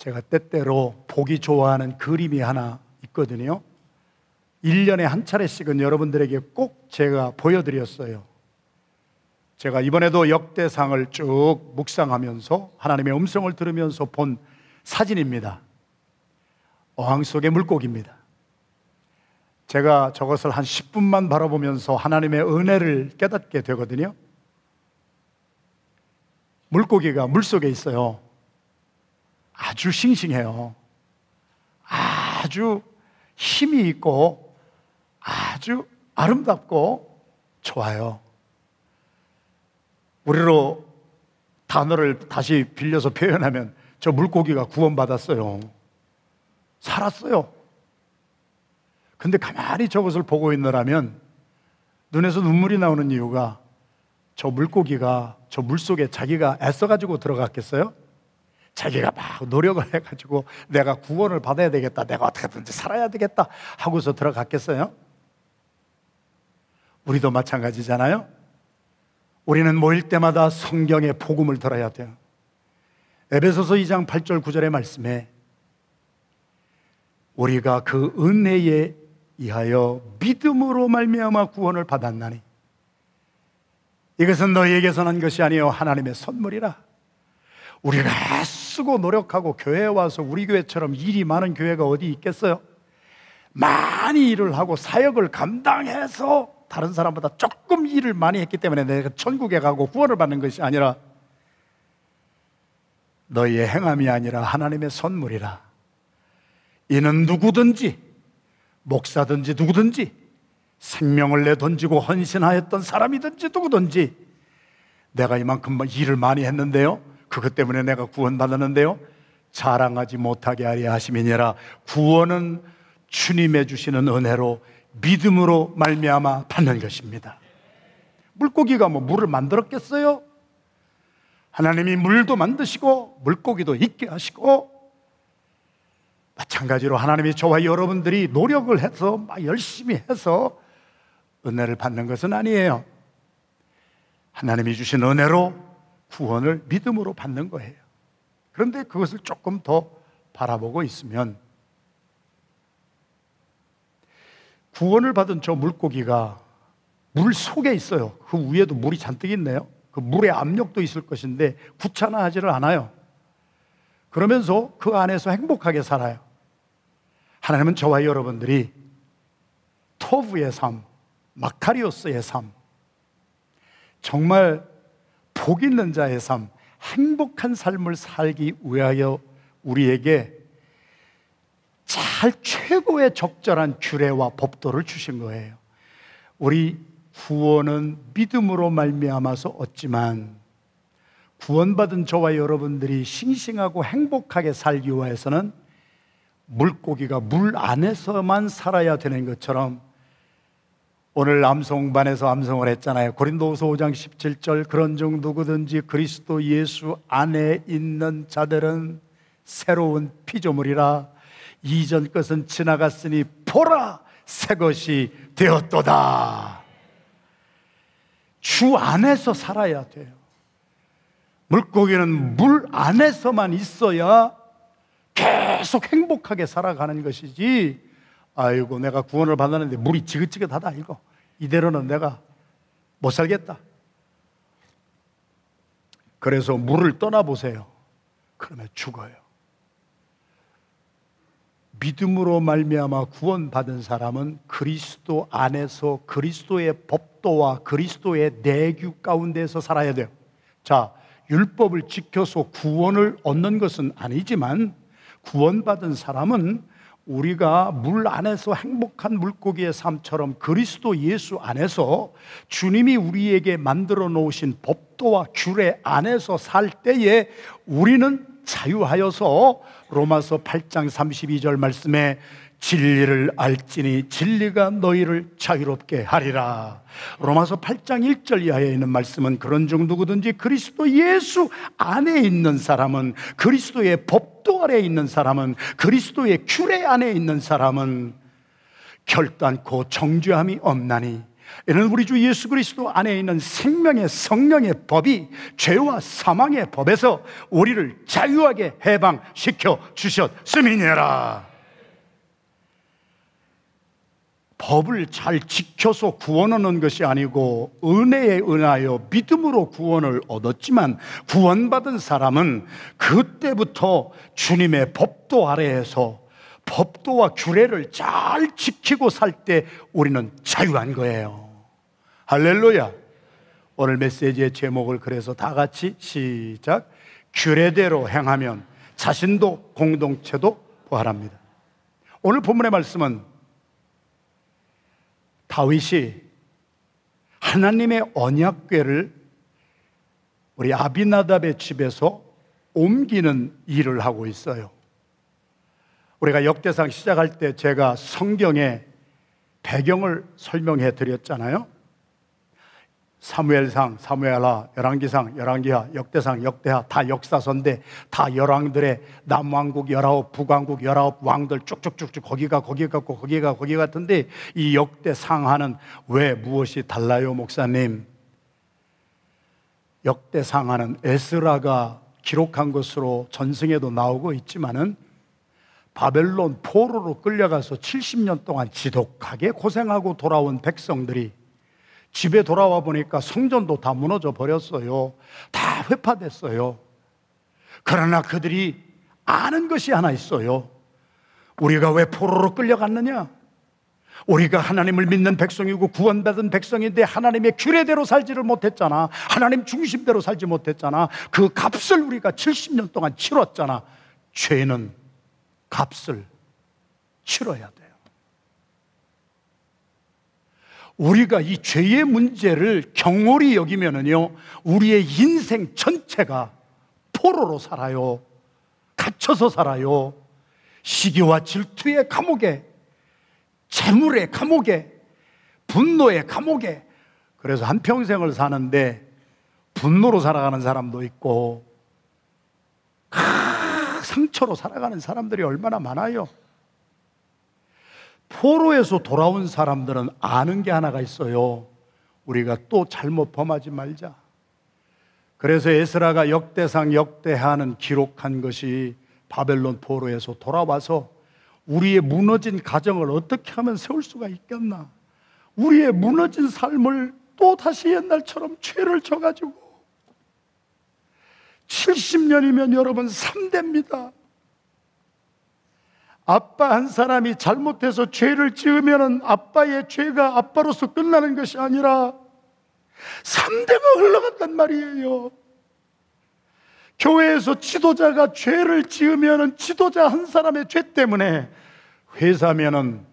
제가 때때로 보기 좋아하는 그림이 하나 있거든요. 1년에 한 차례씩은 여러분들에게 꼭 제가 보여드렸어요. 제가 이번에도 역대상을 쭉 묵상하면서 하나님의 음성을 들으면서 본 사진입니다. 어항 속의 물고기입니다. 제가 저것을 한 10분만 바라보면서 하나님의 은혜를 깨닫게 되거든요. 물고기가 물 속에 있어요. 아주 싱싱해요. 아주 힘이 있고 아주 아름답고 좋아요. 우리로 단어를 다시 빌려서 표현하면 저 물고기가 구원받았어요. 살았어요. 근데 가만히 저것을 보고 있느라면 눈에서 눈물이 나오는 이유가 저 물고기가 저 물속에 자기가 애써가지고 들어갔겠어요? 자기가 막 노력을 해가지고 내가 구원을 받아야 되겠다. 내가 어떻게든지 살아야 되겠다. 하고서 들어갔겠어요? 우리도 마찬가지잖아요? 우리는 모일 때마다 성경의 복음을 들어야 돼요. 에베소서 2장 8절 9절의 말씀에 우리가 그 은혜에 이하여 믿음으로 말미암아 구원을 받았나니 이것은 너희에게서 난 것이 아니요 하나님의 선물이라. 우리가 애쓰고 노력하고 교회에 와서 우리 교회처럼 일이 많은 교회가 어디 있겠어요? 많이 일을 하고 사역을 감당해서 다른 사람보다 조금 일을 많이 했기 때문에 내가 천국에 가고 구원을 받는 것이 아니라 너희의 행함이 아니라 하나님의 선물이라. 이는 누구든지 목사든지 누구든지 생명을 내 던지고 헌신하였던 사람이든지 누구든지 내가 이만큼 뭐 일을 많이 했는데요. 그것 때문에 내가 구원받았는데요. 자랑하지 못하게 하려 하심이니라. 구원은 주님의 주시는 은혜로 믿음으로 말미암아 받는 것입니다. 물고기가 뭐 물을 만들었겠어요? 하나님이 물도 만드시고 물고기도 있게 하시고 마찬가지로 하나님이 저와 여러분들이 노력을 해서 막 열심히 해서 은혜를 받는 것은 아니에요. 하나님이 주신 은혜로 구원을 믿음으로 받는 거예요. 그런데 그것을 조금 더 바라보고 있으면 구원을 받은 저 물고기가 물 속에 있어요. 그 위에도 물이 잔뜩 있네요. 그 물의 압력도 있을 것인데 귀찮아하지를 않아요. 그러면서 그 안에서 행복하게 살아요. 하나님은 저와 여러분들이 토브의 삶, 마카리오스의 삶, 정말 복 있는 자의 삶, 행복한 삶을 살기 위하여 우리에게 잘 최고의 적절한 규례와 법도를 주신 거예요. 우리 구원은 믿음으로 말미암아서 얻지만 구원받은 저와 여러분들이 싱싱하고 행복하게 살기 위해서는 물고기가 물 안에서만 살아야 되는 것처럼 오늘 암송반에서 암송을 했잖아요. 고린도후서 5장 17절 그런 중 누구든지 그리스도 예수 안에 있는 자들은 새로운 피조물이라 이전 것은 지나갔으니 보라 새 것이 되었도다. 주 안에서 살아야 돼요. 물고기는 물 안에서만 있어야 계속 행복하게 살아가는 것이지. 아이고, 내가 구원을 받았는데 물이 지긋지긋하다, 이거. 이대로는 내가 못 살겠다. 그래서 물을 떠나보세요. 그러면 죽어요. 믿음으로 말미암아 구원받은 사람은 그리스도 안에서 그리스도의 법도와 그리스도의 내규 가운데서 살아야 돼요. 자, 율법을 지켜서 구원을 얻는 것은 아니지만 구원받은 사람은 우리가 물 안에서 행복한 물고기의 삶처럼 그리스도 예수 안에서 주님이 우리에게 만들어 놓으신 법도와 규례 안에서 살 때에 우리는 자유하여서 로마서 8장 32절 말씀에 진리를 알지니 진리가 너희를 자유롭게 하리라. 로마서 8장 1절 이하에 있는 말씀은 그런 중 누구든지 그리스도 예수 안에 있는 사람은 그리스도의 법 도 아래 있는 사람은 그리스도의 규례 안에 있는 사람은 결단코 정죄함이 없나니 이는 우리 주 예수 그리스도 안에 있는 생명의 성령의 법이 죄와 사망의 법에서 우리를 자유하게 해방시켜 주셨음이니라. 법을 잘 지켜서 구원 얻는 것이 아니고 은혜에 은하여 믿음으로 구원을 얻었지만 구원받은 사람은 그때부터 주님의 법도 아래에서 법도와 규례를 잘 지키고 살 때 우리는 자유한 거예요. 할렐루야. 오늘 메시지의 제목을 그래서 다 같이 시작. 규례대로 행하면 자신도 공동체도 부활합니다. 오늘 본문의 말씀은 다윗이 하나님의 언약궤를 우리 아비나답의 집에서 옮기는 일을 하고 있어요. 우리가 역대상 시작할 때 제가 성경의 배경을 설명해 드렸잖아요. 사무엘상, 사무엘하, 열왕기상, 열왕기하, 역대상, 역대하 다 역사서인데 다 열왕들의 남왕국 열아홉, 북왕국 열아홉 왕들 쭉쭉쭉쭉 거기가 거기 같고 거기가 거기 같은데 이 역대상하는 왜 무엇이 달라요, 목사님? 역대상하는 에스라가 기록한 것으로 전승에도 나오고 있지만은 바벨론 포로로 끌려가서 70년 동안 지독하게 고생하고 돌아온 백성들이 집에 돌아와 보니까 성전도 다 무너져 버렸어요. 다 회파됐어요. 그러나 그들이 아는 것이 하나 있어요. 우리가 왜 포로로 끌려갔느냐? 우리가 하나님을 믿는 백성이고 구원받은 백성인데 하나님의 규례대로 살지를 못했잖아. 하나님 중심대로 살지 못했잖아. 그 값을 우리가 70년 동안 치렀잖아. 죄는 값을 치러야 돼. 우리가 이 죄의 문제를 경홀히 여기면은요, 우리의 인생 전체가 포로로 살아요. 갇혀서 살아요. 시기와 질투의 감옥에, 재물의 감옥에, 분노의 감옥에. 그래서 한평생을 사는데 분노로 살아가는 사람도 있고, 상처로 살아가는 사람들이 얼마나 많아요. 포로에서 돌아온 사람들은 아는 게 하나가 있어요. 우리가 또 잘못 범하지 말자. 그래서 에스라가 역대상 역대하는 기록한 것이 바벨론 포로에서 돌아와서 우리의 무너진 가정을 어떻게 하면 세울 수가 있겠나? 우리의 무너진 삶을 또 다시 옛날처럼 죄를 져가지고 70년이면 여러분 3대입니다. 아빠 한 사람이 잘못해서 죄를 지으면 아빠의 죄가 아빠로서 끝나는 것이 아니라 3대가 흘러갔단 말이에요. 교회에서 지도자가 죄를 지으면 지도자 한 사람의 죄 때문에 회사면은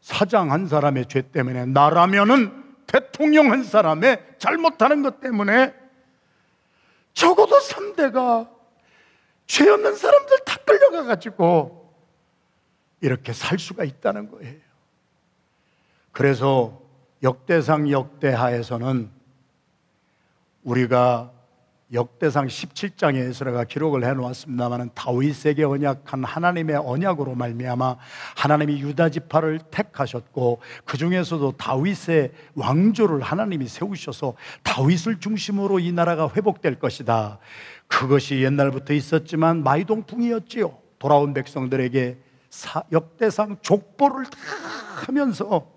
사장 한 사람의 죄 때문에 나라면은 대통령 한 사람의 잘못하는 것 때문에 적어도 3대가 죄 없는 사람들 다 끌려가 가지고 이렇게 살 수가 있다는 거예요. 그래서 역대상 역대하에서는 우리가 역대상 17장에 에스라가 기록을 해 놓았습니다만 다윗에게 언약한 하나님의 언약으로 말미암아 하나님이 유다 지파를 택하셨고 그 중에서도 다윗의 왕조를 하나님이 세우셔서 다윗을 중심으로 이 나라가 회복될 것이다. 그것이 옛날부터 있었지만 마이동풍이었지요. 돌아온 백성들에게 역대상 족보를 다 하면서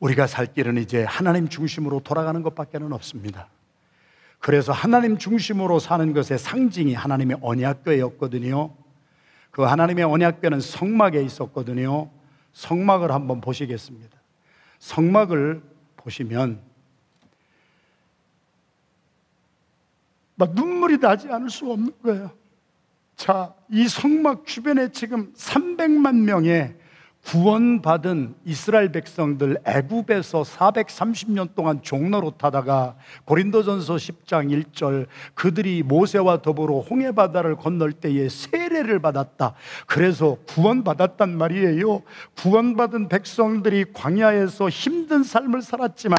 우리가 살 길은 이제 하나님 중심으로 돌아가는 것밖에는 없습니다. 그래서 하나님 중심으로 사는 것의 상징이 하나님의 언약궤였거든요. 그 하나님의 언약궤는 성막에 있었거든요. 성막을 한번 보시겠습니다. 성막을 보시면 막 눈물이 나지 않을 수 없는 거예요. 자, 이 성막 주변에 지금 300만 명의 구원받은 이스라엘 백성들 애굽에서 430년 동안 종로로 타다가 고린도전서 10장 1절 그들이 모세와 더불어 홍해 바다를 건널 때에 세례를 받았다. 그래서 구원받았단 말이에요. 구원받은 백성들이 광야에서 힘든 삶을 살았지만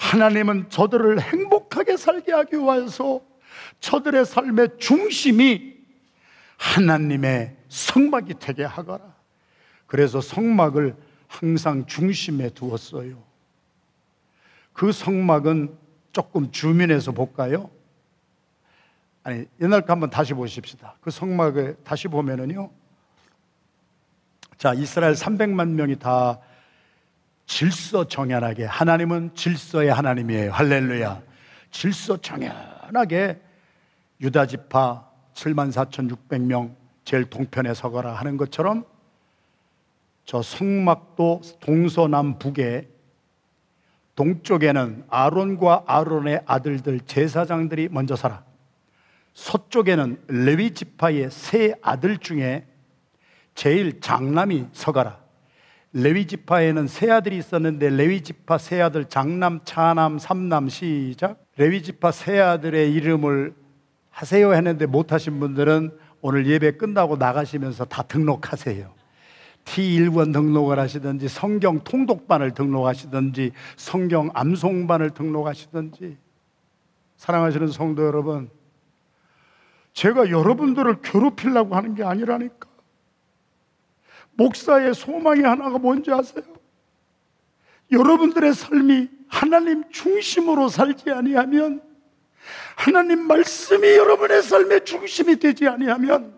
하나님은 저들을 행복하게 살게 하기 위해서 저들의 삶의 중심이 하나님의 성막이 되게 하거라. 그래서 성막을 항상 중심에 두었어요. 그 성막은 조금 주민에서 볼까요? 아니, 옛날 거 한번 다시 보십시다. 그 성막을 다시 보면은요. 자, 이스라엘 300만 명이 다 질서 정연하게 하나님은 질서의 하나님이에요. 할렐루야. 질서 정연하게 유다 지파 7만 4,600명 제일 동편에 서거라 하는 것처럼 저 성막도 동서남북에 동쪽에는 아론과 아론의 아들들 제사장들이 먼저 서라. 서쪽에는 레위 지파의 세 아들 중에 제일 장남이 서가라. 레위 지파에는 세 아들이 있었는데 레위 지파 세 아들 장남, 차남, 삼남 시작. 레위 지파 세 아들의 이름을 하세요 했는데 못 하신 분들은 오늘 예배 끝나고 나가시면서 다 등록하세요. T1번 등록을 하시든지 성경 통독반을 등록하시든지 성경 암송반을 등록하시든지 사랑하시는 성도 여러분 제가 여러분들을 괴롭히려고 하는 게 아니라니까 목사의 소망이 하나가 뭔지 아세요? 여러분들의 삶이 하나님 중심으로 살지 아니하면 하나님 말씀이 여러분의 삶의 중심이 되지 아니하면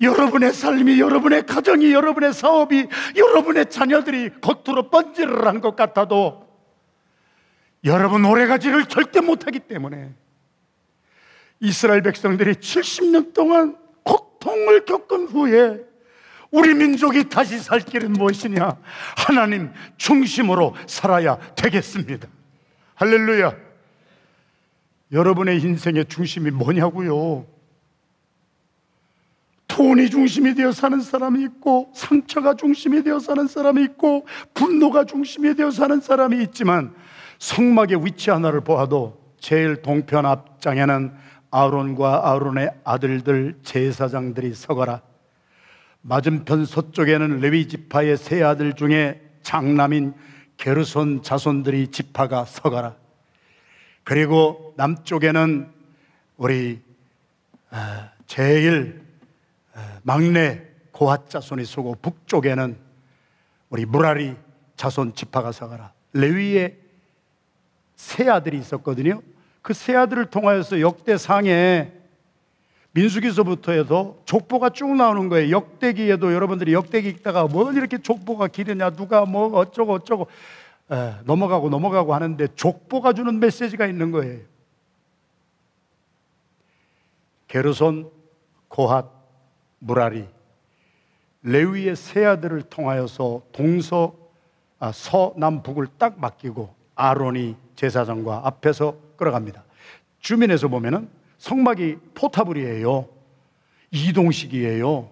여러분의 삶이 여러분의 가정이 여러분의 사업이 여러분의 자녀들이 겉으로 번지를 한 것 같아도 여러분 오래가지를 절대 못하기 때문에 이스라엘 백성들이 70년 동안 고통을 겪은 후에 우리 민족이 다시 살 길은 무엇이냐? 하나님 중심으로 살아야 되겠습니다. 할렐루야. 여러분의 인생의 중심이 뭐냐고요? 돈이 중심이 되어 사는 사람이 있고, 상처가 중심이 되어 사는 사람이 있고, 분노가 중심이 되어 사는 사람이 있지만, 성막의 위치 하나를 보아도 제일 동편 앞장에는 아론과 아론의 아들들 제사장들이 서거라. 맞은편 서쪽에는 레위 지파의 세 아들 중에 장남인 게르손 자손들이 지파가 서가라. 그리고 남쪽에는 우리 아, 제일 아, 막내 고핫 자손이 서고 북쪽에는 우리 무라리 자손 지파가 서가라. 레위의 세 아들이 있었거든요. 그 세 아들을 통하여서 역대상에 민수기서부터 해서 족보가 쭉 나오는 거예요. 역대기에도 여러분들이 역대기 읽다가 뭘 이렇게 족보가 길으냐, 누가 뭐 어쩌고 어쩌고 에, 넘어가고 넘어가고 하는데 족보가 주는 메시지가 있는 거예요. 게르손, 고핫, 무라리, 레위의 세 아들을 통하여서 동서, 아, 서남북을 딱 맡기고 아론이 제사장과 앞에서 끌어갑니다. 주민에서 보면은 성막이 포타블이에요. 이동식이에요.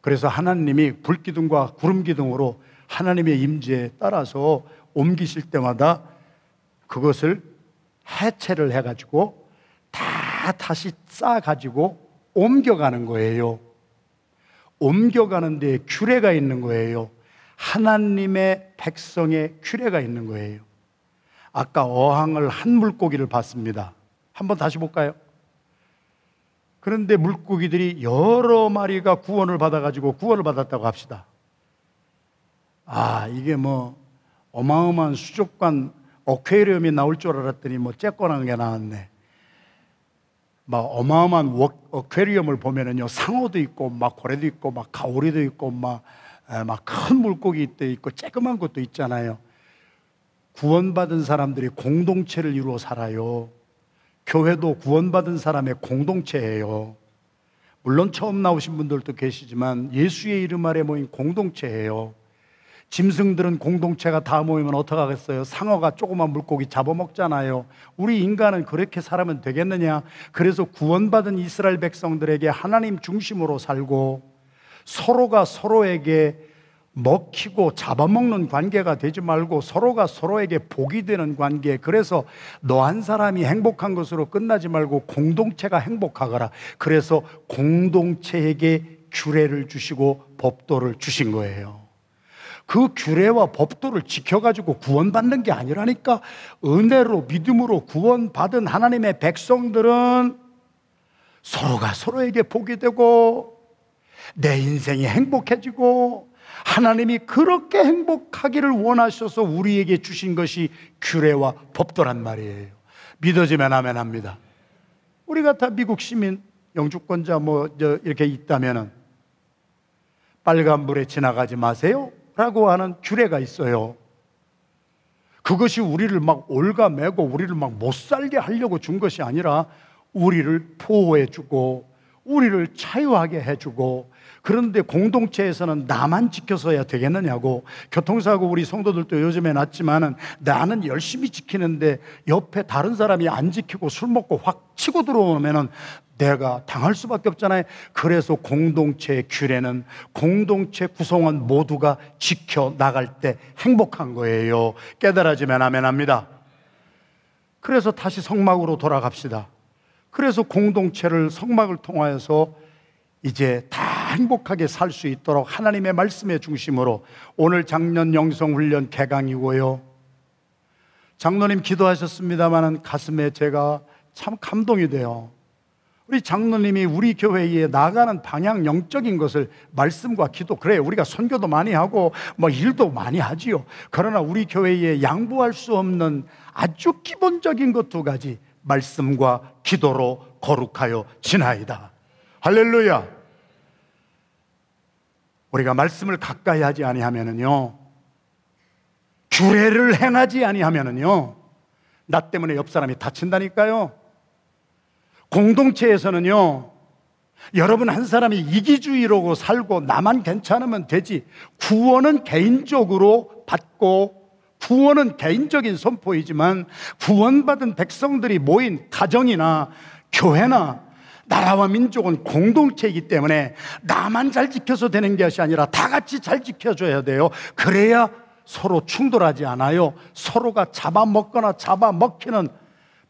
그래서 하나님이 불기둥과 구름기둥으로 하나님의 임재에 따라서 옮기실 때마다 그것을 해체를 해가지고 다 다시 쌓아가지고 옮겨가는 거예요. 옮겨가는 데 규례가 있는 거예요. 하나님의 백성의 규례가 있는 거예요. 아까 어항을 한 물고기를 봤습니다. 한번 다시 볼까요? 그런데 물고기들이 여러 마리가 구원을 받아가지고 구원을 받았다고 합시다. 아, 이게 뭐 어마어마한 수족관 어퀘리움이 나올 줄 알았더니 뭐 쬐꼬난 게 나왔네. 막 어마어마한 어퀘리움을 보면은요 상어도 있고 막 고래도 있고 막 가오리도 있고 막 막 큰 물고기도 있고 쬐끄만 것도 있잖아요. 구원받은 사람들이 공동체를 이루어 살아요. 교회도 구원받은 사람의 공동체예요. 물론 처음 나오신 분들도 계시지만 예수의 이름 아래 모인 공동체예요. 짐승들은 공동체가 다 모이면 어떡하겠어요? 상어가 조그만 물고기 잡아먹잖아요. 우리 인간은 그렇게 살아면 되겠느냐? 그래서 구원받은 이스라엘 백성들에게 하나님 중심으로 살고 서로가 서로에게 먹히고 잡아먹는 관계가 되지 말고 서로가 서로에게 복이 되는 관계. 그래서 너 한 사람이 행복한 것으로 끝나지 말고 공동체가 행복하거라. 그래서 공동체에게 규례를 주시고 법도를 주신 거예요. 그 규례와 법도를 지켜가지고 구원받는 게 아니라니까 은혜로 믿음으로 구원받은 하나님의 백성들은 서로가 서로에게 복이 되고 내 인생이 행복해지고 하나님이 그렇게 행복하기를 원하셔서 우리에게 주신 것이 규례와 법도란 말이에요. 믿어지면 아멘 합니다. 우리가 다 미국 시민, 영주권자 뭐 이렇게 있다면은 빨간 불에 지나가지 마세요. 라고 하는 규례가 있어요. 그것이 우리를 막 올가매고 우리를 막 못 살게 하려고 준 것이 아니라 우리를 보호해 주고 우리를 자유하게 해주고 그런데 공동체에서는 나만 지켜서야 되겠느냐고 교통사고 우리 성도들도 요즘에 났지만은 나는 열심히 지키는데 옆에 다른 사람이 안 지키고 술 먹고 확 치고 들어오면은 내가 당할 수밖에 없잖아요. 그래서 공동체의 규례는 공동체 구성원 모두가 지켜 나갈 때 행복한 거예요. 깨달아지면 아멘 합니다. 그래서 다시 성막으로 돌아갑시다. 그래서 공동체를 성막을 통하여서 이제 다 행복하게 살 수 있도록 하나님의 말씀의 중심으로 오늘 작년 영성훈련 개강이고요. 장로님 기도하셨습니다마는 가슴에 제가 참 감동이 돼요. 우리 장로님이 우리 교회에 나가는 방향 영적인 것을 말씀과 기도 그래 우리가 선교도 많이 하고 뭐 일도 많이 하지요. 그러나 우리 교회에 양보할 수 없는 아주 기본적인 것 두 가지 말씀과 기도로 거룩하여 지나이다. 할렐루야. 우리가 말씀을 가까이 하지 아니하면은요. 규례를 행하지 아니하면은요. 나 때문에 옆 사람이 다친다니까요. 공동체에서는요. 여러분 한 사람이 이기주의로 살고 나만 괜찮으면 되지. 구원은 개인적으로 받고 구원은 개인적인 선포이지만 구원받은 백성들이 모인 가정이나 교회나 나라와 민족은 공동체이기 때문에 나만 잘 지켜서 되는 것이 아니라 다 같이 잘 지켜줘야 돼요. 그래야 서로 충돌하지 않아요. 서로가 잡아먹거나 잡아먹히는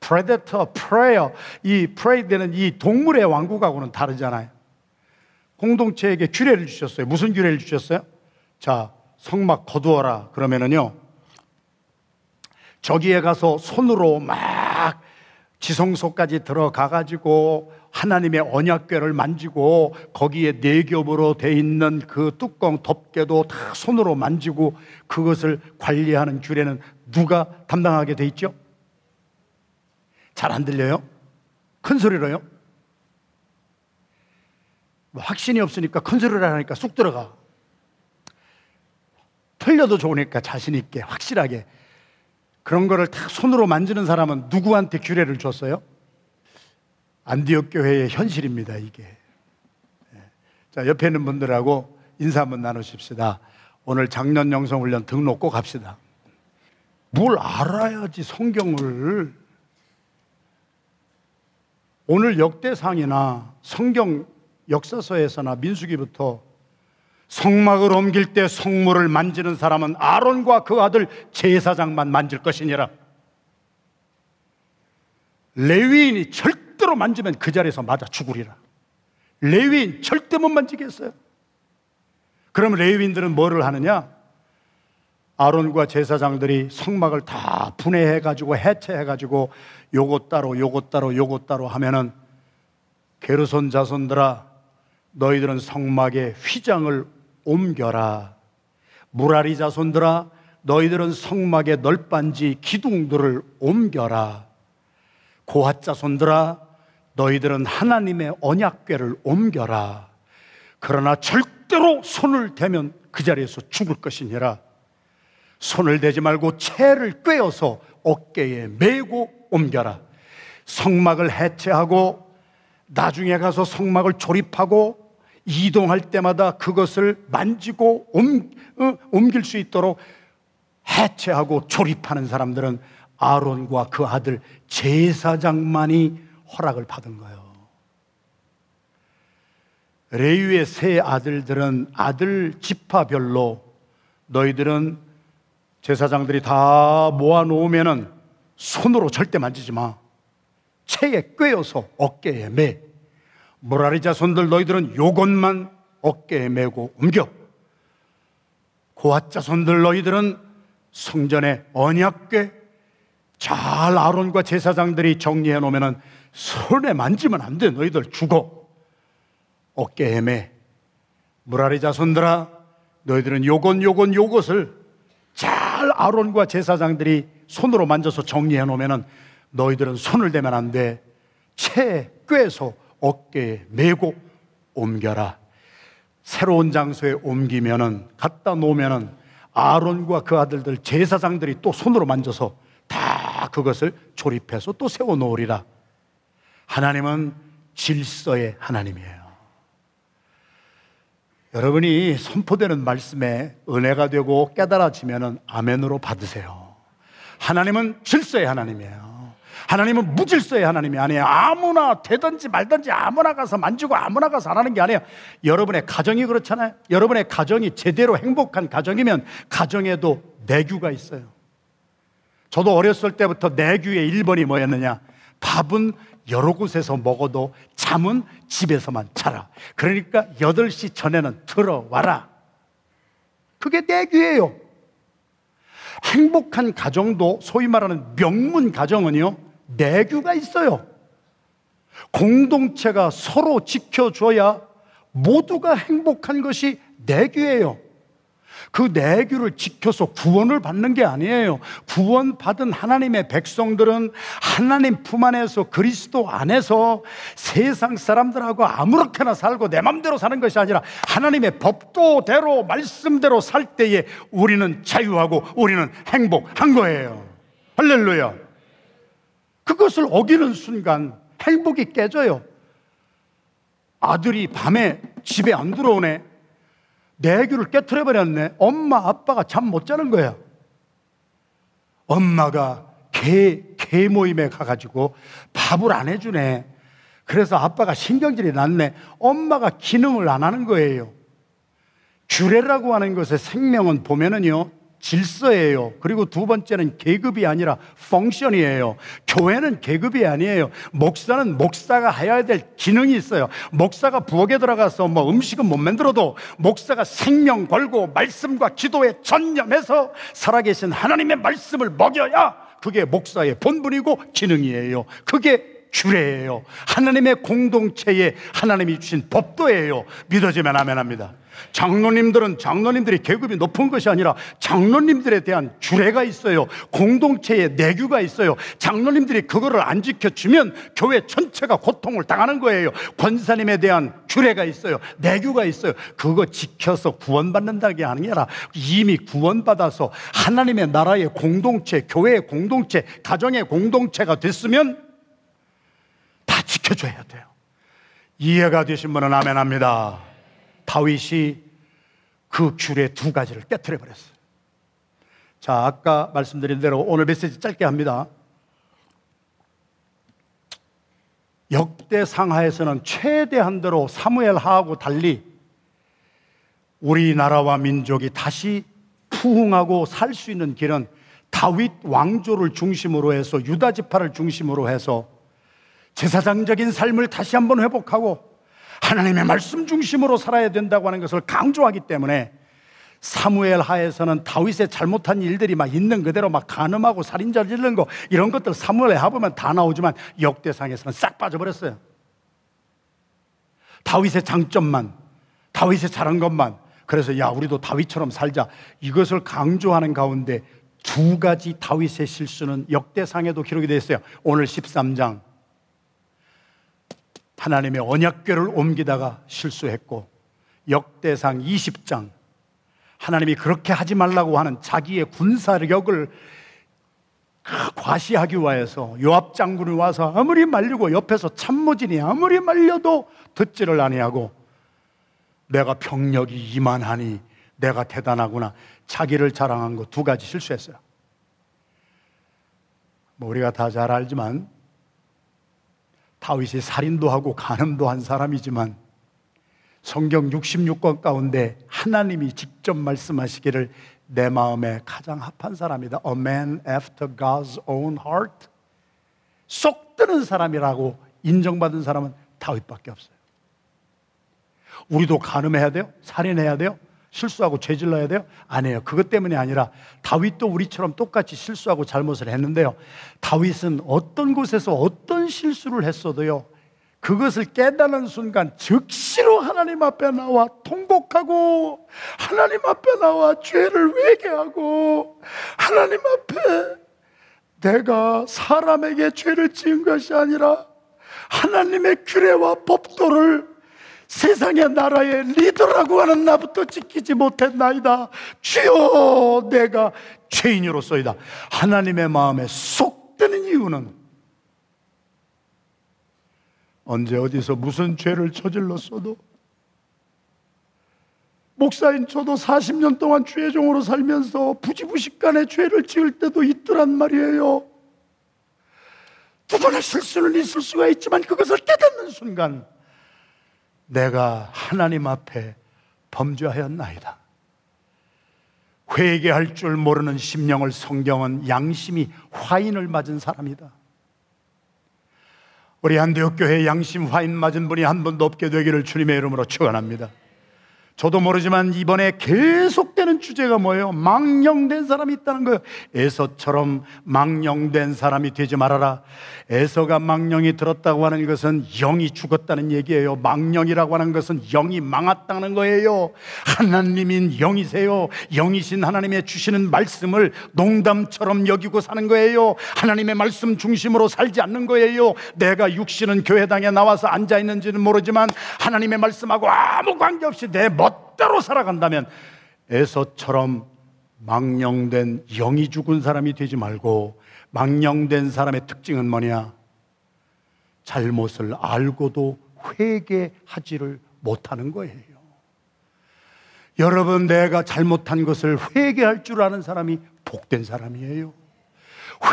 predator, prey, 이 prey들은 이 동물의 왕국하고는 다르잖아요. 공동체에게 규례를 주셨어요. 무슨 규례를 주셨어요? 자, 성막 거두어라. 그러면은요, 저기에 가서 손으로 막 지성소까지 들어가 가지고 하나님의 언약궤를 만지고 거기에 네 겹으로 돼 있는 그 뚜껑 덮개도 다 손으로 만지고 그것을 관리하는 규례는 누가 담당하게 돼 있죠? 잘 안 들려요? 큰 소리로요? 뭐 확신이 없으니까 큰 소리를 하니까 쑥 들어가. 틀려도 좋으니까 자신 있게 확실하게 그런 거를 다 손으로 만지는 사람은 누구한테 규례를 줬어요? 안디옥 교회의 현실입니다, 이게. 예. 자, 옆에 있는 분들하고 인사 한번 나누십시다. 오늘 작년 영성훈련 등록 꼭 합시다. 뭘 알아야지 성경을. 오늘 역대상이나 성경 역사서에서나 민수기부터 성막을 옮길 때 성물을 만지는 사람은 아론과 그 아들 제사장만 만질 것이니라. 레위인이 절대 절대로 만지면 그 자리에서 맞아 죽으리라. 레위인 절대 못 만지겠어요. 그럼 레위인들은 뭐를 하느냐? 아론과 제사장들이 성막을 다 분해해 가지고 해체해 가지고 요것 따로 요것 따로 요것 따로 하면은 게르손 자손들아 너희들은 성막에 휘장을 옮겨라. 무라리 자손들아 너희들은 성막에 널빤지 기둥들을 옮겨라. 고핫 자손들아 너희들은 하나님의 언약궤를 옮겨라. 그러나 절대로 손을 대면 그 자리에서 죽을 것이니라. 손을 대지 말고 채를 꿰어서 어깨에 메고 옮겨라. 성막을 해체하고 나중에 가서 성막을 조립하고 이동할 때마다 그것을 만지고 옮, 어, 옮길 수 있도록 해체하고 조립하는 사람들은 아론과 그 아들 제사장만이 허락을 받은 거예요. 레위의 세 아들들은 아들 지파별로 너희들은 제사장들이 다 모아놓으면은 손으로 절대 만지지 마. 체에 꿰어서 어깨에 매. 모라리 자손들 너희들은 요것만 어깨에 메고 옮겨. 고아 자손들 너희들은 성전에 언약궤 잘 아론과 제사장들이 정리해 놓으면은 손에 만지면 안 돼. 너희들 죽어. 어깨에 매. 무라리 자손들아, 너희들은 요건 요건 요것을 잘 아론과 제사장들이 손으로 만져서 정리해 놓으면은 너희들은 손을 대면 안 돼. 채 꿰서 어깨에 메고 옮겨라. 새로운 장소에 옮기면은 갖다 놓으면은 아론과 그 아들들 제사장들이 또 손으로 만져서 다 그것을 조립해서 또 세워 놓으리라. 하나님은 질서의 하나님이에요. 여러분이 선포되는 말씀에 은혜가 되고 깨달아지면은 아멘으로 받으세요. 하나님은 질서의 하나님이에요. 하나님은 무질서의 하나님이 아니에요. 아무나 되든지 말든지 아무나 가서 만지고 아무나 가서 안 하는 게 아니에요. 여러분의 가정이 그렇잖아요. 여러분의 가정이 제대로 행복한 가정이면 가정에도 내규가 있어요. 저도 어렸을 때부터 내규의 1번이 뭐였느냐? 밥은 여러 곳에서 먹어도 잠은 집에서만 자라. 그러니까 8시 전에는 들어와라. 그게 내규예요. 행복한 가정도 소위 말하는 명문 가정은요, 내규가 있어요. 공동체가 서로 지켜줘야 모두가 행복한 것이 내규예요. 그 내규를 지켜서 구원을 받는 게 아니에요. 구원받은 하나님의 백성들은 하나님 품 안에서 그리스도 안에서 세상 사람들하고 아무렇게나 살고 내 맘대로 사는 것이 아니라 하나님의 법도대로 말씀대로 살 때에 우리는 자유하고 우리는 행복한 거예요. 할렐루야. 그것을 어기는 순간 행복이 깨져요. 아들이 밤에 집에 안 들어오네. 내규를 깨트려 버렸네. 엄마, 아빠가 잠 못 자는 거야. 엄마가 개, 개 모임에 가가지고 밥을 안 해주네. 그래서 아빠가 신경질이 났네. 엄마가 기능을 안 하는 거예요. 규례라고 하는 것의 생명은 보면은요, 질서예요. 그리고 두 번째는 계급이 아니라 펑션이에요. 교회는 계급이 아니에요. 목사는 목사가 해야 될 기능이 있어요. 목사가 부엌에 들어가서 뭐 음식은 못 만들어도 목사가 생명 걸고 말씀과 기도에 전념해서 살아계신 하나님의 말씀을 먹여야 그게 목사의 본분이고 기능이에요. 그게 규례예요. 하나님의 공동체에 하나님이 주신 법도예요. 믿어지면 아멘합니다. 장로님들은 장로님들이 계급이 높은 것이 아니라 장로님들에 대한 규례가 있어요. 공동체에 내규가 있어요. 장로님들이 그거를 안 지켜주면 교회 전체가 고통을 당하는 거예요. 권사님에 대한 규례가 있어요. 내규가 있어요. 그거 지켜서 구원받는다는 게 아니라 이미 구원받아서 하나님의 나라의 공동체, 교회의 공동체, 가정의 공동체가 됐으면 다 지켜줘야 돼요. 이해가 되신 분은 아멘 합니다. 다윗이 그 규례 두 가지를 깨뜨려 버렸어요. 자, 아까 말씀드린 대로 오늘 메시지 짧게 합니다. 역대 상하에서는 최대한대로 사무엘하고 달리 우리나라와 민족이 다시 부흥하고 살 수 있는 길은 다윗 왕조를 중심으로 해서 유다 지파를 중심으로 해서 제사장적인 삶을 다시 한번 회복하고 하나님의 말씀 중심으로 살아야 된다고 하는 것을 강조하기 때문에 사무엘 하에서는 다윗의 잘못한 일들이 막 있는 그대로 막 간음하고 살인자 짓는 거 이런 것들 사무엘에 해보면 다 나오지만 역대상에서는 싹 빠져버렸어요. 다윗의 장점만, 다윗의 잘한 것만. 그래서 야, 우리도 다윗처럼 살자. 이것을 강조하는 가운데 두 가지 다윗의 실수는 역대상에도 기록이 되어 있어요. 오늘 13장. 하나님의 언약궤를 옮기다가 실수했고 역대상 20장 하나님이 그렇게 하지 말라고 하는 자기의 군사력을 과시하기 위해서 요압 장군이 와서 아무리 말리고 옆에서 참모진이 아무리 말려도 듣지를 아니하고 내가 병력이 이만하니 내가 대단하구나 자기를 자랑한 거 두 가지 실수했어요. 뭐 우리가 다 잘 알지만 다윗이 살인도 하고 간음도 한 사람이지만 성경 66권 가운데 하나님이 직접 말씀하시기를 내 마음에 가장 합한 사람이다. A man after God's own heart. 쏙 드는 사람이라고 인정받은 사람은 다윗밖에 없어요. 우리도 간음해야 돼요? 살인해야 돼요? 실수하고 죄질러야 돼요? 아니에요. 그것 때문이 아니라 다윗도 우리처럼 똑같이 실수하고 잘못을 했는데요. 다윗은 어떤 곳에서 어떤 실수를 했어도요. 그것을 깨닫는 순간 즉시로 하나님 앞에 나와 통곡하고 하나님 앞에 나와 죄를 회개하고 하나님 앞에 내가 사람에게 죄를 지은 것이 아니라 하나님의 규례와 법도를 세상의 나라의 리더라고 하는 나부터 지키지 못했나이다. 주여 내가 죄인으로서이다. 하나님의 마음에 쏙 드는 이유는 언제 어디서 무슨 죄를 저질렀어도 목사인 저도 40년 동안 주의 종으로 살면서 부지부식간에 죄를 지을 때도 있더란 말이에요. 누구나 실수는 있을 수가 있지만 그것을 깨닫는 순간 내가 하나님 앞에 범죄하였나이다. 회개할 줄 모르는 심령을 성경은 양심이 화인을 맞은 사람이다. 우리 한대옥 교회 양심 화인 맞은 분이 한 분도 없게 되기를 주님의 이름으로 축원합니다. 저도 모르지만 이번에 계속 되는 주제가 뭐예요? 망령된 사람이 있다는 거예요. 에서처럼 망령된 사람이 되지 말아라. 에서가 망령이 들었다고 하는 것은 영이 죽었다는 얘기예요. 망령이라고 하는 것은 영이 망했다는 거예요. 하나님인 영이세요. 영이신 하나님의 주시는 말씀을 농담처럼 여기고 사는 거예요. 하나님의 말씀 중심으로 살지 않는 거예요. 내가 육신은 교회당에 나와서 앉아 있는지는 모르지만 하나님의 말씀하고 아무 관계없이 내 멋대로 살아간다면 에서처럼 망령된 영이 죽은 사람이 되지 말고 망령된 사람의 특징은 뭐냐? 잘못을 알고도 회개하지를 못하는 거예요. 여러분, 내가 잘못한 것을 회개할 줄 아는 사람이 복된 사람이에요.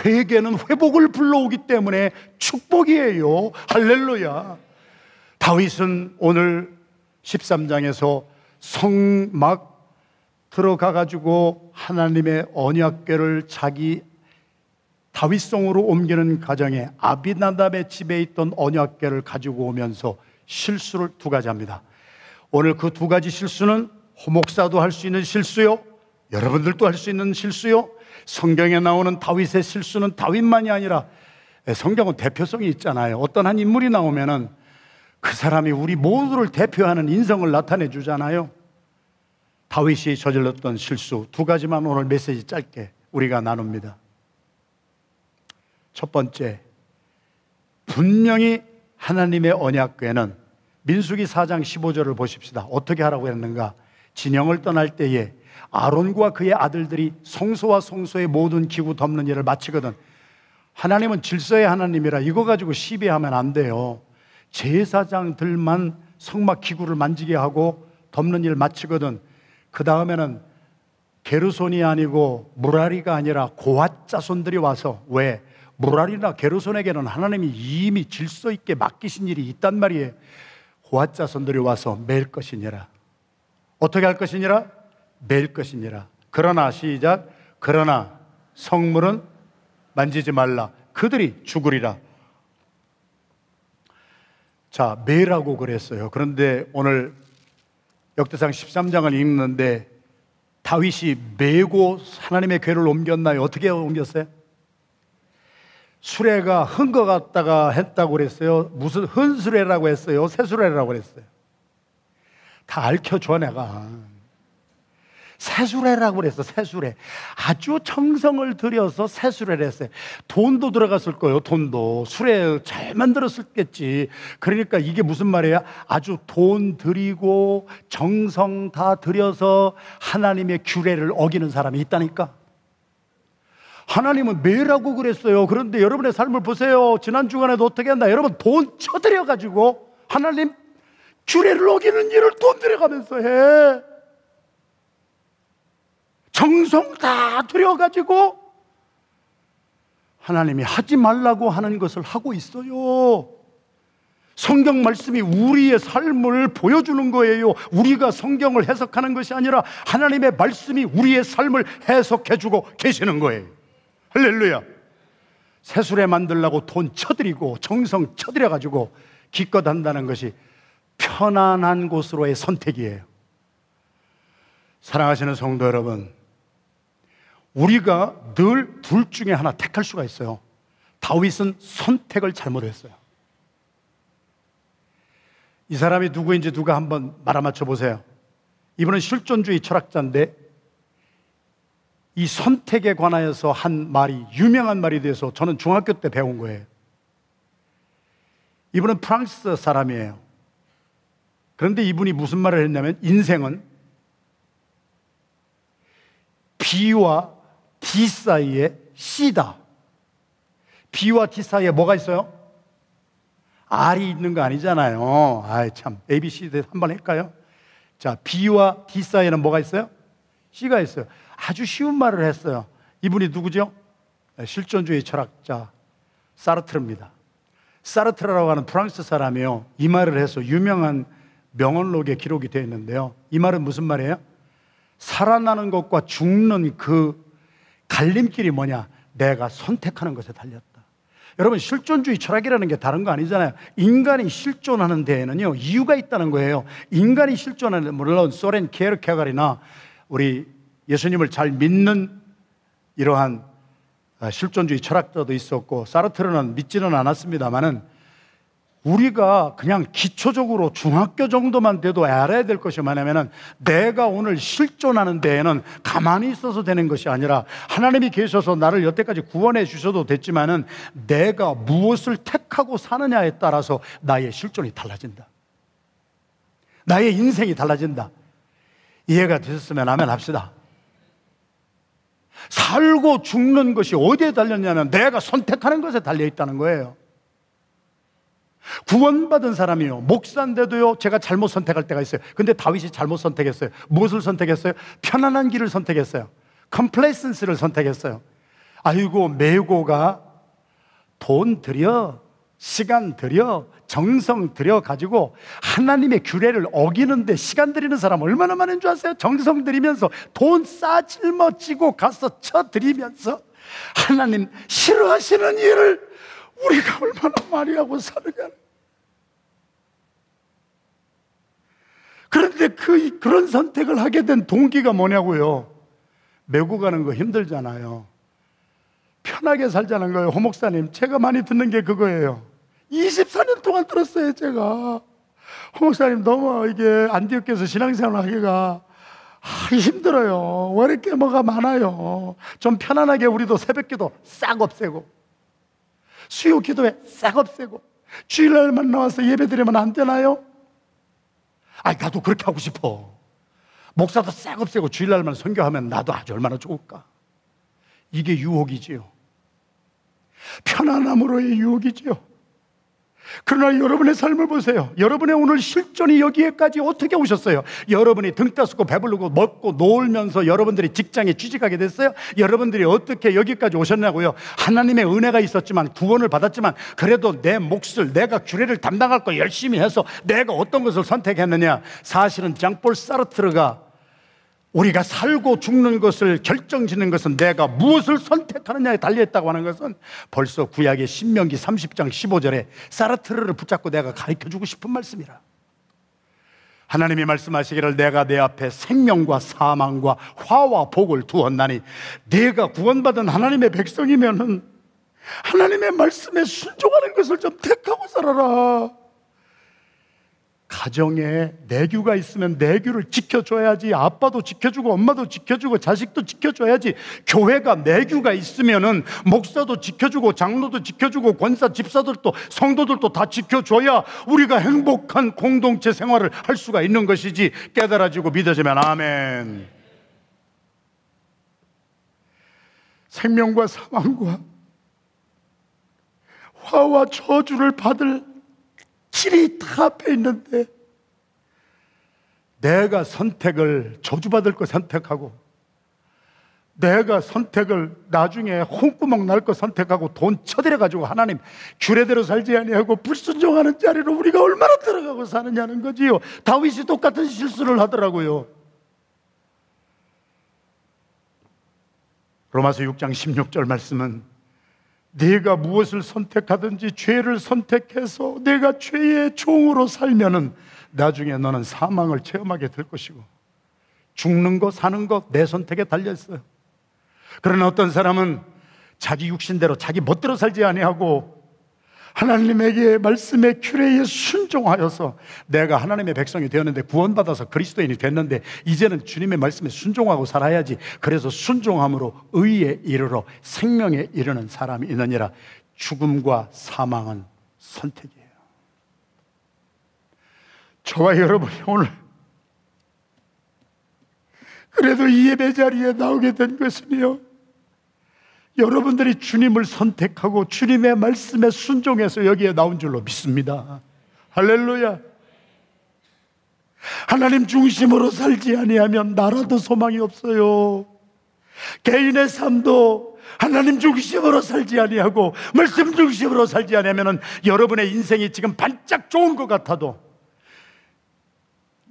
회개는 회복을 불러오기 때문에 축복이에요. 할렐루야. 다윗은 오늘 13장에서 성막 들어가 가지고 하나님의 언약궤를 자기 다윗성으로 옮기는 과정에 아비나답의 집에 있던 언약궤를 가지고 오면서 실수를 두 가지 합니다. 오늘 그 두 가지 실수는 호목사도 할 수 있는 실수요. 여러분들도 할 수 있는 실수요. 성경에 나오는 다윗의 실수는 다윗만이 아니라 성경은 대표성이 있잖아요. 어떤 한 인물이 나오면은 그 사람이 우리 모두를 대표하는 인성을 나타내 주잖아요. 다윗이 저질렀던 실수 두 가지만 오늘 메시지 짧게 우리가 나눕니다. 첫 번째, 분명히 하나님의 언약궤는 민수기 4장 15절을 보십시다. 어떻게 하라고 했는가? 진영을 떠날 때에 아론과 그의 아들들이 성소와 성소의 모든 기구 덮는 일을 마치거든. 하나님은 질서의 하나님이라 이거 가지고 시비하면 안 돼요. 제사장들만 성막 기구를 만지게 하고 덮는 일 마치거든. 그 다음에는 게르손이 아니고 무라리가 아니라 고앗 자손들이 와서 왜 무라리나 게르손에게는 하나님이 이미 질서 있게 맡기신 일이 있단 말이에요. 고앗 자손들이 와서 맬 것이니라. 어떻게 할 것이니라? 맬 것이니라. 그러나 시작. 그러나 성물은 만지지 말라. 그들이 죽으리라. 자, 매라고 그랬어요. 그런데 오늘 역대상 13장을 읽는데 다윗이 매고 하나님의 괴를 옮겼나요? 어떻게 옮겼어요? 수레가 흔것 같다가 했다고 그랬어요. 무슨 흔수레라고 했어요. 새수레라고 그랬어요. 다 알려줘 내가. 새수레라고 그랬어, 새수레. 아주 정성을 들여서 새수레를 했어요. 돈도 들어갔을 거예요, 돈도. 수레 잘 만들었을겠지. 그러니까 이게 무슨 말이에요? 아주 돈 들이고 정성 다 들여서 하나님의 규례를 어기는 사람이 있다니까. 하나님은 매라고 그랬어요. 그런데 여러분의 삶을 보세요. 지난 주간에도 어떻게 한다? 여러분 돈 쳐들여가지고 하나님 규례를 어기는 일을 돈 들여가면서 해. 정성 다 들여가지고 하나님이 하지 말라고 하는 것을 하고 있어요. 성경 말씀이 우리의 삶을 보여주는 거예요. 우리가 성경을 해석하는 것이 아니라 하나님의 말씀이 우리의 삶을 해석해주고 계시는 거예요. 할렐루야. 새술에 만들라고 돈 쳐드리고 정성 쳐드려가지고 기껏 한다는 것이 편안한 곳으로의 선택이에요. 사랑하시는 성도 여러분, 우리가 늘 둘 중에 하나 택할 수가 있어요. 다윗은 선택을 잘못했어요. 이 사람이 누구인지 누가 한번 말아맞혀 보세요. 이분은 실존주의 철학자인데 이 선택에 관하여서 한 말이 유명한 말이 돼서 저는 중학교 때 배운 거예요. 이분은 프랑스 사람이에요. 그런데 이분이 무슨 말을 했냐면 인생은 B와 D 사이에 C다. B와 D 사이에 뭐가 있어요? R이 있는 거 아니잖아요. 아 참. A, B, C 한번 할까요? 자, B와 D 사이에는 뭐가 있어요? C가 있어요. 아주 쉬운 말을 했어요. 이분이 누구죠? 실존주의 철학자 사르트르입니다. 사르트르라고 하는 프랑스 사람이요. 이 말을 해서 유명한 명언록에 기록이 되어 있는데요. 이 말은 무슨 말이에요? 살아나는 것과 죽는 그 갈림길이 뭐냐? 내가 선택하는 것에 달렸다. 여러분, 실존주의 철학이라는 게 다른 거 아니잖아요. 인간이 실존하는 데에는요, 이유가 있다는 거예요. 인간이 실존하는, 물론 소렌 케르케가리나 우리 예수님을 잘 믿는 이러한 실존주의 철학자도 있었고, 사르트르는 믿지는 않았습니다만은 우리가 그냥 기초적으로 중학교 정도만 돼도 알아야 될 것이 뭐냐면은 내가 오늘 실존하는 데에는 가만히 있어서 되는 것이 아니라 하나님이 계셔서 나를 여태까지 구원해 주셔도 됐지만은 내가 무엇을 택하고 사느냐에 따라서 나의 실존이 달라진다. 나의 인생이 달라진다. 이해가 되셨으면 하면 합시다. 살고 죽는 것이 어디에 달렸냐면 내가 선택하는 것에 달려 있다는 거예요. 구원받은 사람이요. 목사인데도요, 제가 잘못 선택할 때가 있어요. 근데 다윗이 잘못 선택했어요. 무엇을 선택했어요? 편안한 길을 선택했어요. 컴플레이센스를 선택했어요. 아이고, 메고가 돈 들여, 시간 들여, 정성 들여 가지고 하나님의 규례를 어기는데 시간 들이는 사람 얼마나 많은 줄 아세요? 정성 들이면서 돈 싸질머지고 가서 쳐 드리면서 하나님 싫어하시는 일을 우리가 얼마나 하고 사느냐. 그런데 그, 그런 선택을 하게 된 동기가 뭐냐고요? 메고 가는 거 힘들잖아요. 편하게 살자는 거예요. 호목사님, 제가 많이 듣는 게 그거예요. 24년 동안 들었어요, 제가. 호목사님, 너무 이게 안디옥에서 신앙생활 하기가 아, 힘들어요. 왜 이렇게 뭐가 많아요? 좀 편안하게 우리도 새벽 기도 싹 없애고. 수요 기도에 싹 없애고 주일날만 나와서 예배 드리면 안 되나요? 아, 나도 그렇게 하고 싶어. 목사도 싹 없애고 주일날만 선교하면 나도 아주 얼마나 좋을까? 이게 유혹이지요. 편안함으로의 유혹이지요. 그러나 여러분의 삶을 보세요. 여러분의 오늘 실존이 여기에까지 어떻게 오셨어요? 여러분이 등 따스고 배부르고 먹고 놀면서 여러분들이 직장에 취직하게 됐어요? 여러분들이 어떻게 여기까지 오셨냐고요? 하나님의 은혜가 있었지만 구원을 받았지만 그래도 내 몫을 내가 규례를 담당할 거 열심히 해서 내가 어떤 것을 선택했느냐? 사실은 장볼 사르트르가 우리가 살고 죽는 것을 결정짓는 것은 내가 무엇을 선택하느냐에 달려있다고 하는 것은 벌써 구약의 신명기 30장 15절에 사르트르를 붙잡고 내가 가르쳐 주고 싶은 말씀이라. 하나님이 말씀하시기를 내가 내 앞에 생명과 사망과 화와 복을 두었나니 내가 구원받은 하나님의 백성이면은 하나님의 말씀에 순종하는 것을 좀 택하고 살아라. 가정에 내규가 있으면 내규를 지켜줘야지 아빠도 지켜주고 엄마도 지켜주고 자식도 지켜줘야지 교회가 내규가 있으면은 목사도 지켜주고 장로도 지켜주고 권사 집사들도 성도들도 다 지켜줘야 우리가 행복한 공동체 생활을 할 수가 있는 것이지 깨달아지고 믿어지면 아멘. 생명과 사망과 화와 저주를 받을 길이 다 앞에 있는데 내가 선택을 저주받을 거 선택하고 내가 선택을 나중에 홍구멍 날 거 선택하고 돈 쳐들여 가지고 하나님 규례대로 살지 아니하고 불순종하는 자리로 우리가 얼마나 들어가고 사느냐는 거지요. 다윗이 똑같은 실수를 하더라고요. 로마서 6장 16절 말씀은 내가 무엇을 선택하든지 죄를 선택해서 내가 죄의 종으로 살면은 나중에 너는 사망을 체험하게 될 것이고 죽는 거 사는 거 내 선택에 달려 있어요. 그러나 어떤 사람은 자기 육신대로 자기 멋대로 살지 아니하고 하나님에게 말씀의 규례에 순종하여서 내가 하나님의 백성이 되었는데 구원받아서 그리스도인이 됐는데 이제는 주님의 말씀에 순종하고 살아야지. 그래서 순종함으로 의에 이르러 생명에 이르는 사람이 있느니라. 죽음과 사망은 선택이에요. 저와 여러분이 오늘 그래도 이 예배 자리에 나오게 된 것은요 여러분들이 주님을 선택하고 주님의 말씀에 순종해서 여기에 나온 줄로 믿습니다. 할렐루야. 하나님 중심으로 살지 아니하면 나라도 소망이 없어요. 개인의 삶도 하나님 중심으로 살지 아니하고 말씀 중심으로 살지 아니하면 여러분의 인생이 지금 반짝 좋은 것 같아도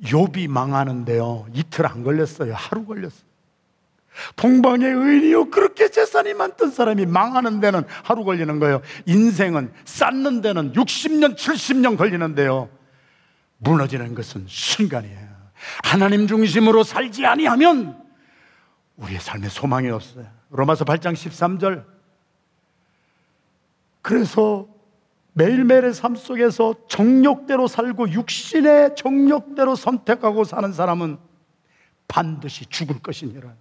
욥이 망하는데요. 이틀 안 걸렸어요. 하루 걸렸어요. 동방의 의인이요. 그렇게 재산이 많던 사람이 망하는 데는 하루 걸리는 거예요. 인생은 쌓는 데는 60년 70년 걸리는데요. 무너지는 것은 순간이에요. 하나님 중심으로 살지 아니하면 우리의 삶에 소망이 없어요. 로마서 8장 13절. 그래서 매일매일의 삶 속에서 정욕대로 살고 육신의 정욕대로 선택하고 사는 사람은 반드시 죽을 것이니라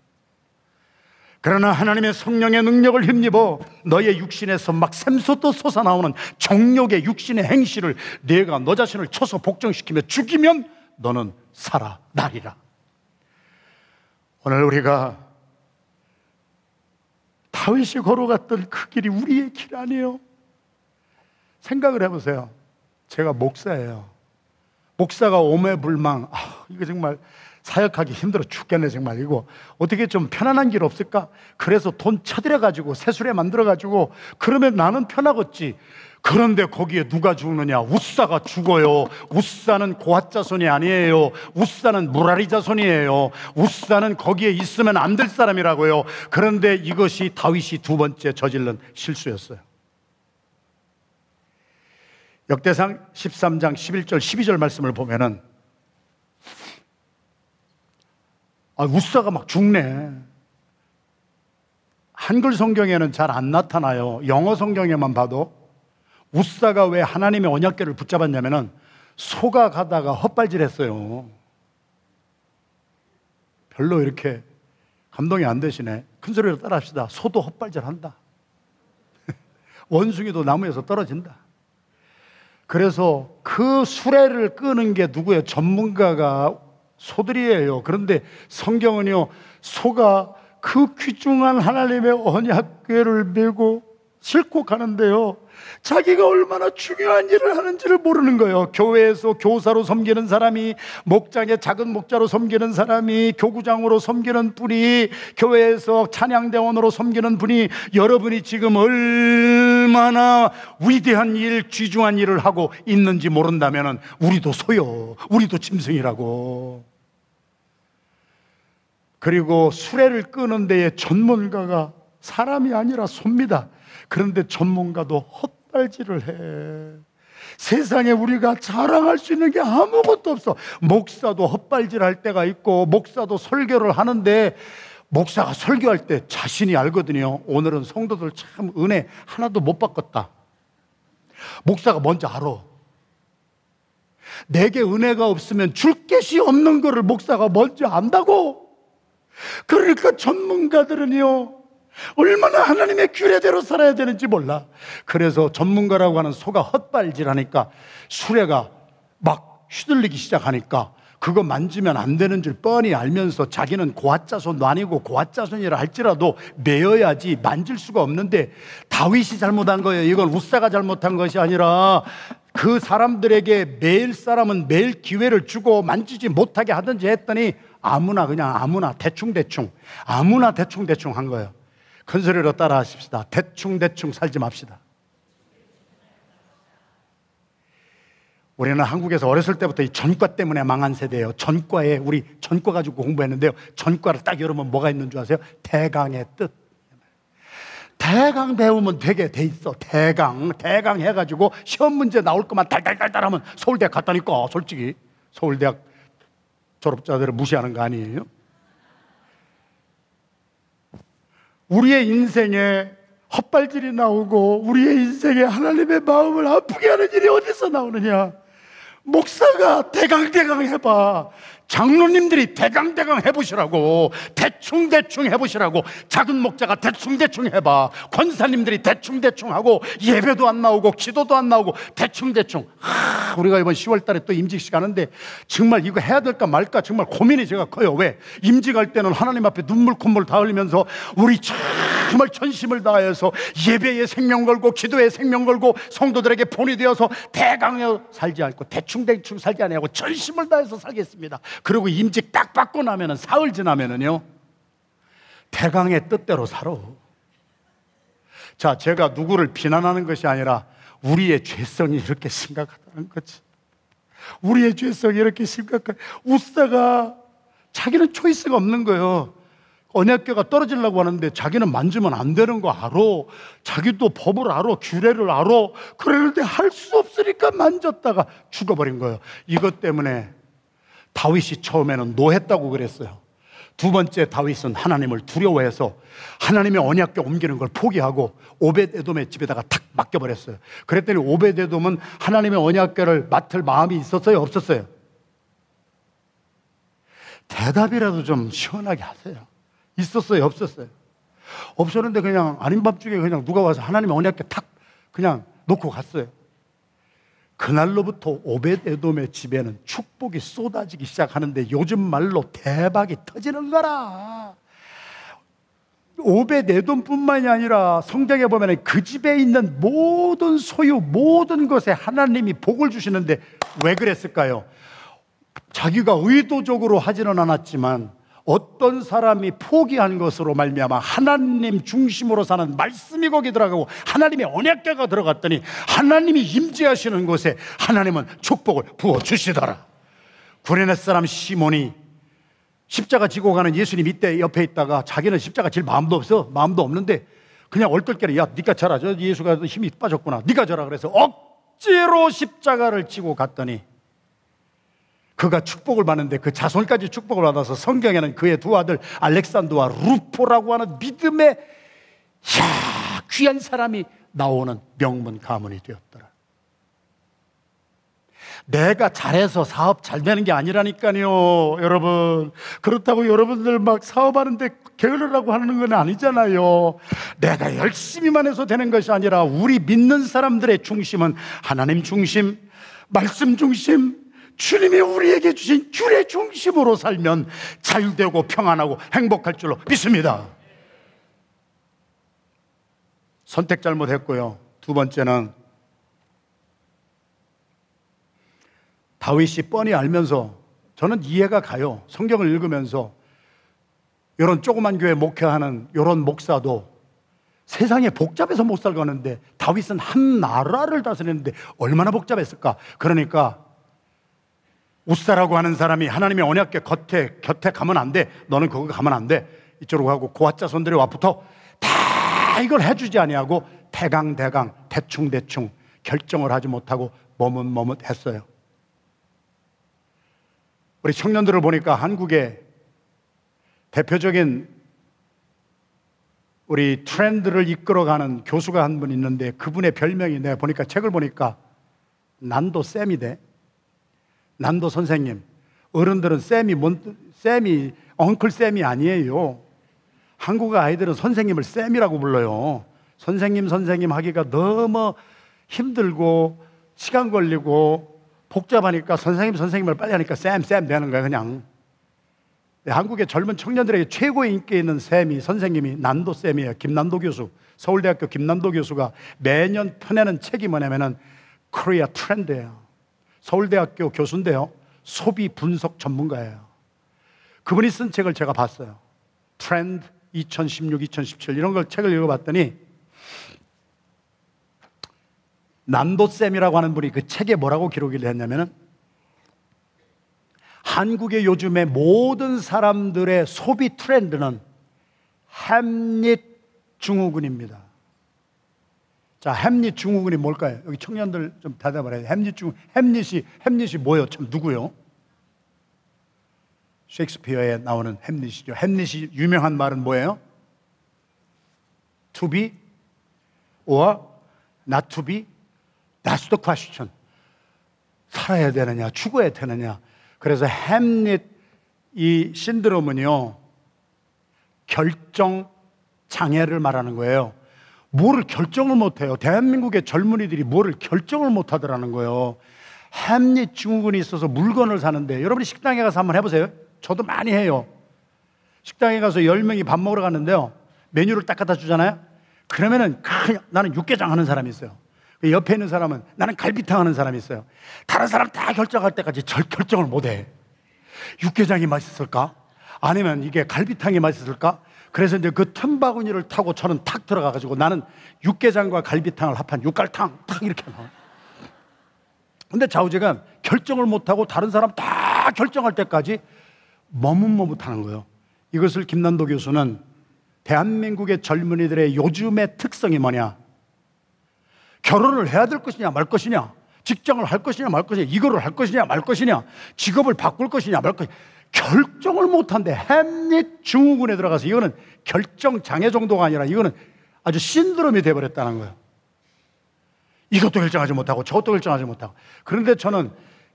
그러나 하나님의 성령의 능력을 힘입어 너의 육신에서 막 샘솟도 솟아나오는 정욕의 육신의 행실을 내가 너 자신을 쳐서 복종시키며 죽이면 너는 살아나리라. 오늘 우리가 다윗이 걸어갔던 그 길이 우리의 길 아니에요. 생각을 해보세요. 제가 목사예요. 목사가 오매불망. 아, 이거 정말 사역하기 힘들어 죽겠네 정말 이거 어떻게 좀 편안한 길 없을까? 그래서 돈 쳐들여 가지고 새술에 만들어 가지고 그러면 나는 편하겠지. 그런데 거기에 누가 죽느냐? 우사가 죽어요. 우사는 고아자손이 아니에요. 우사는 무라리 자손이에요. 우사는 거기에 있으면 안 될 사람이라고요. 그런데 이것이 다윗이 두 번째 저질른 실수였어요. 역대상 13장 11절 12절 말씀을 보면은 아, 우사가 막 죽네. 한글 성경에는 잘 안 나타나요. 영어 성경에만 봐도 우사가 왜 하나님의 언약궤를 붙잡았냐면은 소가 가다가 헛발질 했어요. 별로 이렇게 감동이 안 되시네. 큰 소리로 따라 합시다. 소도 헛발질 한다. 원숭이도 나무에서 떨어진다. 그래서 그 수레를 끄는 게 누구예요? 전문가가 소들이에요. 그런데 성경은요, 소가 그 귀중한 하나님의 언약궤를 메고 싣고 가는데요. 자기가 얼마나 중요한 일을 하는지를 모르는 거예요. 교회에서 교사로 섬기는 사람이, 목장에 작은 목자로 섬기는 사람이, 교구장으로 섬기는 분이, 교회에서 찬양대원으로 섬기는 분이, 여러분이 지금 얼마나 위대한 일, 귀중한 일을 하고 있는지 모른다면 우리도 소요. 우리도 짐승이라고. 그리고 수레를 끄는 데에 전문가가 사람이 아니라 소입니다. 그런데 전문가도 헛발질을 해. 세상에 우리가 자랑할 수 있는 게 아무것도 없어. 목사도 헛발질 할 때가 있고, 목사도 설교를 하는데, 목사가 설교할 때 자신이 알거든요. 오늘은 성도들 참 은혜 하나도 못 받겠다. 목사가 먼저 알아. 내게 은혜가 없으면 줄 것이 없는 것을 목사가 먼저 안다고. 그러니까 전문가들은요, 얼마나 하나님의 규례대로 살아야 되는지 몰라. 그래서 전문가라고 하는 소가 헛발질 하니까 수레가 막 휘둘리기 시작하니까 그거 만지면 안 되는 줄 뻔히 알면서 자기는 고아자손도 아니고 고아자손이라 할지라도 매어야지 만질 수가 없는데 다윗이 잘못한 거예요. 이건 우사가 잘못한 것이 아니라 그 사람들에게 매일 사람은 매일 기회를 주고 만지지 못하게 하든지 했더니 아무나 그냥 아무나 대충대충 아무나 대충대충 한 거예요. 큰 소리로 따라 하십시다. 대충대충 살지 맙시다. 우리는 한국에서 어렸을 때부터 이 전과 때문에 망한 세대예요. 전과에 우리 전과 가지고 공부했는데요. 전과를 딱 열으면 뭐가 있는 줄 아세요? 대강의 뜻. 대강 배우면 되게 돼 있어. 대강, 대강 해가지고 시험 문제 나올 것만 달달달달 하면 서울대 갔다니까, 솔직히. 서울대학 졸업자들을 무시하는 거 아니에요? 우리의 인생에 헛발질이 나오고 우리의 인생에 하나님의 마음을 아프게 하는 일이 어디서 나오느냐? 목사가 대강대강 해봐. 장로님들이 대강대강 해보시라고 대충대충 해보시라고 작은 목자가 대충대충 해봐. 권사님들이 대충대충 하고 예배도 안 나오고 기도도 안 나오고 대충대충. 하, 우리가 이번 10월 달에 또 임직식 하는데 정말 이거 해야 될까 말까 정말 고민이 제가 커요. 왜? 임직할 때는 하나님 앞에 눈물 콧물 다 흘리면서 우리 정말 전심을 다해서 예배에 생명 걸고 기도에 생명 걸고 성도들에게 본이 되어서 대강에 살지 않고 대충대충 살지 않고 전심을 다해서 살겠습니다 그리고 임직 딱 받고 나면은 사흘 지나면은요 대강의 뜻대로 살아. 자, 제가 누구를 비난하는 것이 아니라 우리의 죄성이 이렇게 심각하다는 거지. 우리의 죄성이 이렇게 심각한. 우사가 자기는 초이스가 없는 거예요. 언약계가 떨어지려고 하는데 자기는 만지면 안 되는 거 알아. 자기도 법을 알아. 규례를 알아. 그러는데 할 수 없으니까 만졌다가 죽어버린 거예요. 이것 때문에 다윗이 처음에는 노했다고 그랬어요. 두 번째 다윗은 하나님을 두려워해서 하나님의 언약궤 옮기는 걸 포기하고 오벳에돔의 집에다가 탁 맡겨버렸어요. 그랬더니 오벳에돔은 하나님의 언약궤를 맡을 마음이 있었어요, 없었어요? 대답이라도 좀 시원하게 하세요. 있었어요, 없었어요? 없었는데 그냥 아닌 밤중에 그냥 누가 와서 하나님의 언약궤 탁 그냥 놓고 갔어요. 그날로부터 오벳 에돔의 집에는 축복이 쏟아지기 시작하는데 요즘 말로 대박이 터지는 거라. 오벳 에돔뿐만이 아니라 성경에 보면 그 집에 있는 모든 소유, 모든 것에 하나님이 복을 주시는데 왜 그랬을까요? 자기가 의도적으로 하지는 않았지만 어떤 사람이 포기한 것으로 말미암아 하나님 중심으로 사는 말씀이 거기 들어가고 하나님의 언약궤가 들어갔더니 하나님이 임재하시는 곳에 하나님은 축복을 부어 주시더라. 구레네 사람 시몬이 십자가 지고 가는 예수님 이때 옆에 있다가 자기는 십자가 질 마음도 없어 마음도 없는데 그냥 얼떨결에 야 져라. 저 예수가 힘이 빠졌구나. 네가 져라. 그래서 억지로 십자가를 지고 갔더니 그가 축복을 받는데 그 자손까지 축복을 받아서 성경에는 그의 두 아들 알렉산더와 루포라고 하는 믿음의 야, 귀한 사람이 나오는 명문 가문이 되었더라. 내가 잘해서 사업 잘 되는 게 아니라니까요, 여러분. 그렇다고 여러분들 막 사업하는데 게으르라고 하는 건 아니잖아요. 내가 열심히만 해서 되는 것이 아니라 우리 믿는 사람들의 중심은 하나님 중심, 말씀 중심, 주님이 우리에게 주신 귤의 중심으로 살면 자유되고 평안하고 행복할 줄로 믿습니다. 선택 잘못했고요. 두 번째는 다윗이 뻔히 알면서 저는 이해가 가요. 성경을 읽으면서 이런 조그만 교회 목회하는 이런 목사도 세상에 복잡해서 못 살가는데 다윗은 한 나라를 다스리는데 얼마나 복잡했을까? 그러니까 우사라고 하는 사람이 하나님의 언약궤 겉에 곁에 가면 안 돼. 너는 거기 가면 안 돼. 이쪽으로 가고 고아 자손들이 와부터 다 이걸 해주지 아니하고 대강 대강 대충 대충 결정을 하지 못하고 머뭇머뭇 했어요. 우리 청년들을 보니까 한국의 대표적인 우리 트렌드를 이끌어가는 교수가 한 분 있는데 그분의 별명이 내가 보니까 책을 보니까 난도 쌤이 돼. 난도 선생님. 어른들은 쌤이 뭔, 쌤이, 엉클 쌤이 아니에요. 한국 아이들은 선생님을 쌤이라고 불러요. 선생님, 선생님 하기가 너무 힘들고, 시간 걸리고, 복잡하니까 선생님, 선생님을 빨리 하니까 쌤, 쌤 되는 거야, 그냥. 네, 한국의 젊은 청년들에게 최고의 인기 있는 쌤이, 선생님이 난도 쌤이에요. 김난도 교수. 서울대학교 김난도 교수가 매년 펴내는 책이 뭐냐면은 코리아 트렌드예요. 서울대학교 교수인데요. 소비 분석 전문가예요. 그분이 쓴 책을 제가 봤어요. 트렌드 2016, 2017 이런 걸 책을 읽어봤더니 난도쌤이라고 하는 분이 그 책에 뭐라고 기록을 했냐면은 한국의 요즘의 모든 사람들의 소비 트렌드는 햄릿 증후군입니다. 자, 햄릿 증후군이 뭘까요? 여기 청년들 좀 대답을 해요. 햄릿 증후, 햄릿이, 햄릿이 뭐예요? 참 누구요? 셰익스피어에 나오는 햄릿이죠. 햄릿이 유명한 말은 뭐예요? To be or not to be? That's the question. 살아야 되느냐, 죽어야 되느냐. 그래서 햄릿 이 신드롬은요, 결정 장애를 말하는 거예요. 뭐를 결정을 못 해요. 대한민국의 젊은이들이 뭐를 결정을 못 하더라는 거예요. 햄릿 증후군이 있어서 물건을 사는데 여러분이 식당에 가서 한번 해보세요. 저도 많이 해요. 식당에 가서 10명이 밥 먹으러 갔는데요. 메뉴를 딱 갖다 주잖아요. 그러면은 그냥 나는 육개장 하는 사람이 있어요. 그 옆에 있는 사람은 나는 갈비탕 하는 사람이 있어요. 다른 사람 다 결정할 때까지 절 결정을 못 해. 육개장이 맛있을까? 아니면 이게 갈비탕이 맛있을까? 그래서 이제 그 틈바구니를 타고 저는 탁 들어가가지고 나는 육개장과 갈비탕을 합한 육갈탕 탁 이렇게 나와. 근데 좌우지간 결정을 못하고 다른 사람 다 결정할 때까지 머뭇머뭇하는 거예요. 이것을 김난도 교수는 대한민국의 젊은이들의 요즘의 특성이 뭐냐? 결혼을 해야 될 것이냐 말 것이냐? 직장을 할 것이냐 말 것이냐? 이거를 할 것이냐 말 것이냐? 직업을 바꿀 것이냐 말 것이냐? 결정을 못한데 햄릿 증후군에 들어가서 이거는 결정 장애 정도가 아니라 이거는 아주 신드롬이 돼버렸다는 거예요. 이것도 결정하지 못하고 저것도 결정하지 못하고. 그런데 저는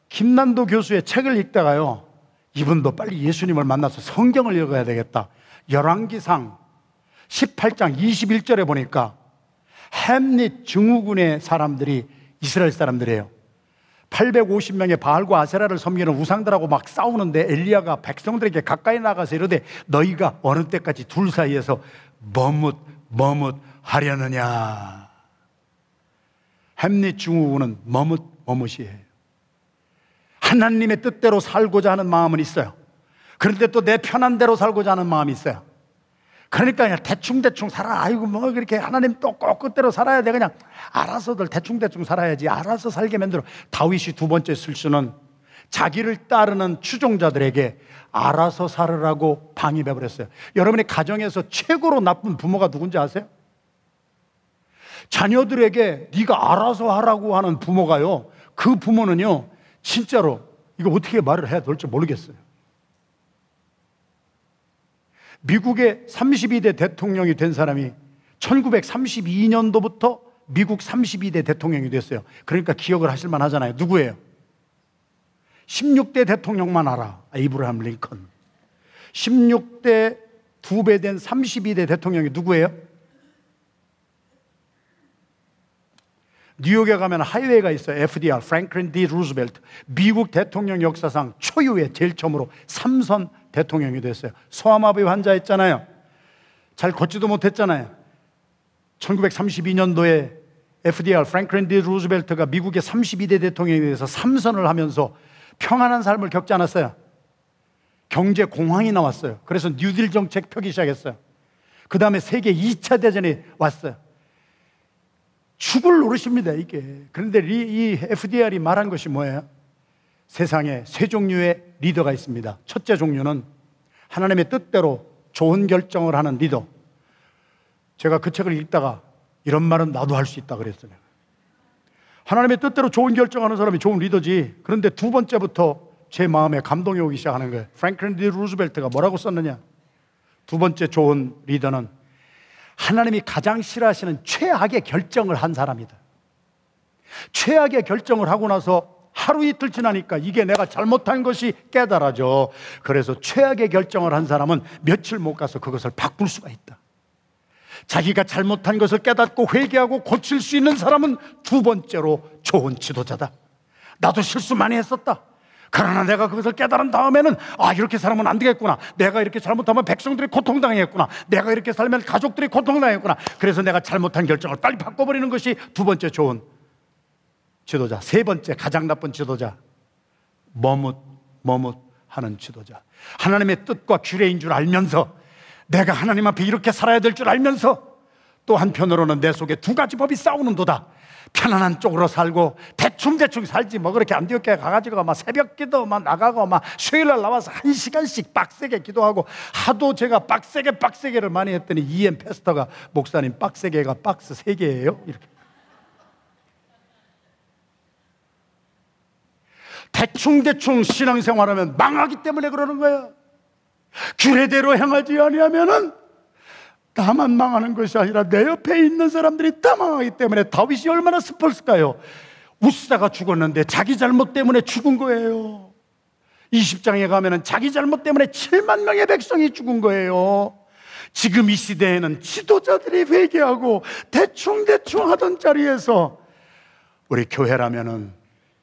김난도 교수의 책을 읽다가요. 이분도 빨리 예수님을 만나서 성경을 읽어야 되겠다. 열왕기상 18장 21절에 보니까 햄릿 증후군의 사람들이 이스라엘 사람들이에요. 850명의 바알과 아세라를 섬기는 우상들하고 막 싸우는데 엘리야가 백성들에게 가까이 나가서 이르되 너희가 어느 때까지 둘 사이에서 머뭇 머뭇 하려느냐. 햄릿 증후군은 머뭇 머뭇이에요. 하나님의 뜻대로 살고자 하는 마음은 있어요. 그런데 또 내 편한 대로 살고자 하는 마음이 있어요. 그러니까 그냥 대충대충 살아. 아이고, 뭐, 그렇게 하나님 또꼭 끝대로 살아야 돼. 그냥 알아서들 대충대충 살아야지. 알아서 살게 만들어. 다윗이 두 번째 실수는 자기를 따르는 추종자들에게 알아서 살으라고 방임해 버렸어요. 여러분의 가정에서 최고로 나쁜 부모가 누군지 아세요? 자녀들에게 네가 알아서 하라고 하는 부모가요. 그 부모는요. 진짜로 이거 어떻게 말을 해야 될지 모르겠어요. 미국의 32대 대통령이 된 사람이 1932년도부터 미국 32대 대통령이 됐어요. 그러니까 기억을 하실 만 하잖아요. 누구예요? 16대 대통령만 알아. 에이브라함 링컨. 16대 두 배 된 32대 대통령이 누구예요? 뉴욕에 가면 하이웨이가 있어요. FDR, 프랭클린 D. 루즈벨트. 미국 대통령 역사상 초유의 제일 처음으로 삼선 대통령이 됐어요. 소아마비 환자였잖아요. 잘 걷지도 못했잖아요. 1932년도에 FDR, 프랭클린 D. 루즈벨트가 미국의 32대 대통령이 돼서 삼선을 하면서 평안한 삶을 겪지 않았어요. 경제 공황이 나왔어요. 그래서 뉴딜 정책 펴기 시작했어요. 그 다음에 세계 2차 대전이 왔어요. 죽을 노릇입니다, 이게. 그런데 이 FDR이 말한 것이 뭐예요? 세상에 세 종류의 리더가 있습니다. 첫째 종류는 하나님의 뜻대로 좋은 결정을 하는 리더. 제가 그 책을 읽다가 이런 말은 나도 할 수 있다 그랬어요. 하나님의 뜻대로 좋은 결정하는 사람이 좋은 리더지. 그런데 두 번째부터 제 마음에 감동이 오기 시작하는 거예요. 프랭클린 디 루즈벨트가 뭐라고 썼느냐? 두 번째 좋은 리더는 하나님이 가장 싫어하시는 최악의 결정을 한 사람이다. 최악의 결정을 하고 나서 하루 이틀 지나니까 이게 내가 잘못한 것이 깨달아져. 그래서 최악의 결정을 한 사람은 며칠 못 가서 그것을 바꿀 수가 있다. 자기가 잘못한 것을 깨닫고 회개하고 고칠 수 있는 사람은 두 번째로 좋은 지도자다. 나도 실수 많이 했었다. 그러나 내가 그것을 깨달은 다음에는 아 이렇게 살면 안 되겠구나. 내가 이렇게 잘못하면 백성들이 고통당했구나. 내가 이렇게 살면 가족들이 고통당했구나. 그래서 내가 잘못한 결정을 빨리 바꿔버리는 것이 두 번째 좋은 지도자. 세 번째 가장 나쁜 지도자. 머뭇 머뭇 하는 지도자. 하나님의 뜻과 규례인 줄 알면서 내가 하나님 앞에 이렇게 살아야 될 줄 알면서 또 한편으로는 내 속에 두 가지 법이 싸우는도다. 편안한 쪽으로 살고 대충대충 살지 뭐 그렇게 안디옥에 가가지고 막 새벽 기도 막 나가고 막 수요일날 나와서 한 시간씩 빡세게 기도하고 하도 제가 빡세게 빡세게를 많이 했더니 이엠 패스터가 목사님 빡세게가 박스 세 개예요? 이렇게. 대충대충 신앙생활하면 망하기 때문에 그러는 거야 규례대로 행하지 아니하면은 나만 망하는 것이 아니라 내 옆에 있는 사람들이 다 망하기 때문에 다윗이 얼마나 슬펐을까요? 우사가 죽었는데 자기 잘못 때문에 죽은 거예요. 20장에 가면은 자기 잘못 때문에 7만 명의 백성이 죽은 거예요. 지금 이 시대에는 지도자들이 회개하고 대충대충 하던 자리에서 우리 교회라면은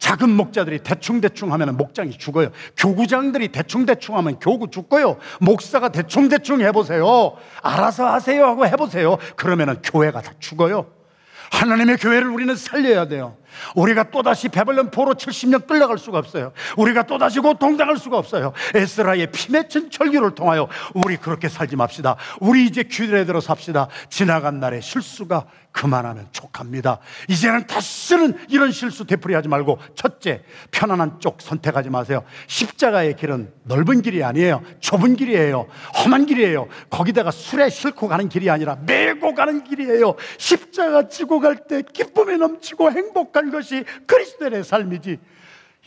작은 목자들이 대충대충 하면 목장이 죽어요. 교구장들이 대충대충 하면 교구 죽고요. 목사가 대충대충 해보세요. 알아서 하세요 하고 해보세요. 그러면 교회가 다 죽어요. 하나님의 교회를 우리는 살려야 돼요. 우리가 또다시 베벌른 포로 70년 끌려갈 수가 없어요. 우리가 또다시 고통당할 수가 없어요. 에스라의 피 맺힌 철기를 통하여 우리 그렇게 살지 맙시다. 우리 이제 규례대로 삽시다. 지나간 날의 실수가 그만하면 족합니다. 이제는 다시는 이런 실수 되풀이하지 말고 첫째, 편안한 쪽 선택하지 마세요. 십자가의 길은 넓은 길이 아니에요. 좁은 길이에요. 험한 길이에요. 거기다가 술에 싣고 가는 길이 아니라 메고 가는 길이에요. 십자가 지고 갈 때 기쁨이 넘치고 행복 한 것이 그리스도의 삶이지.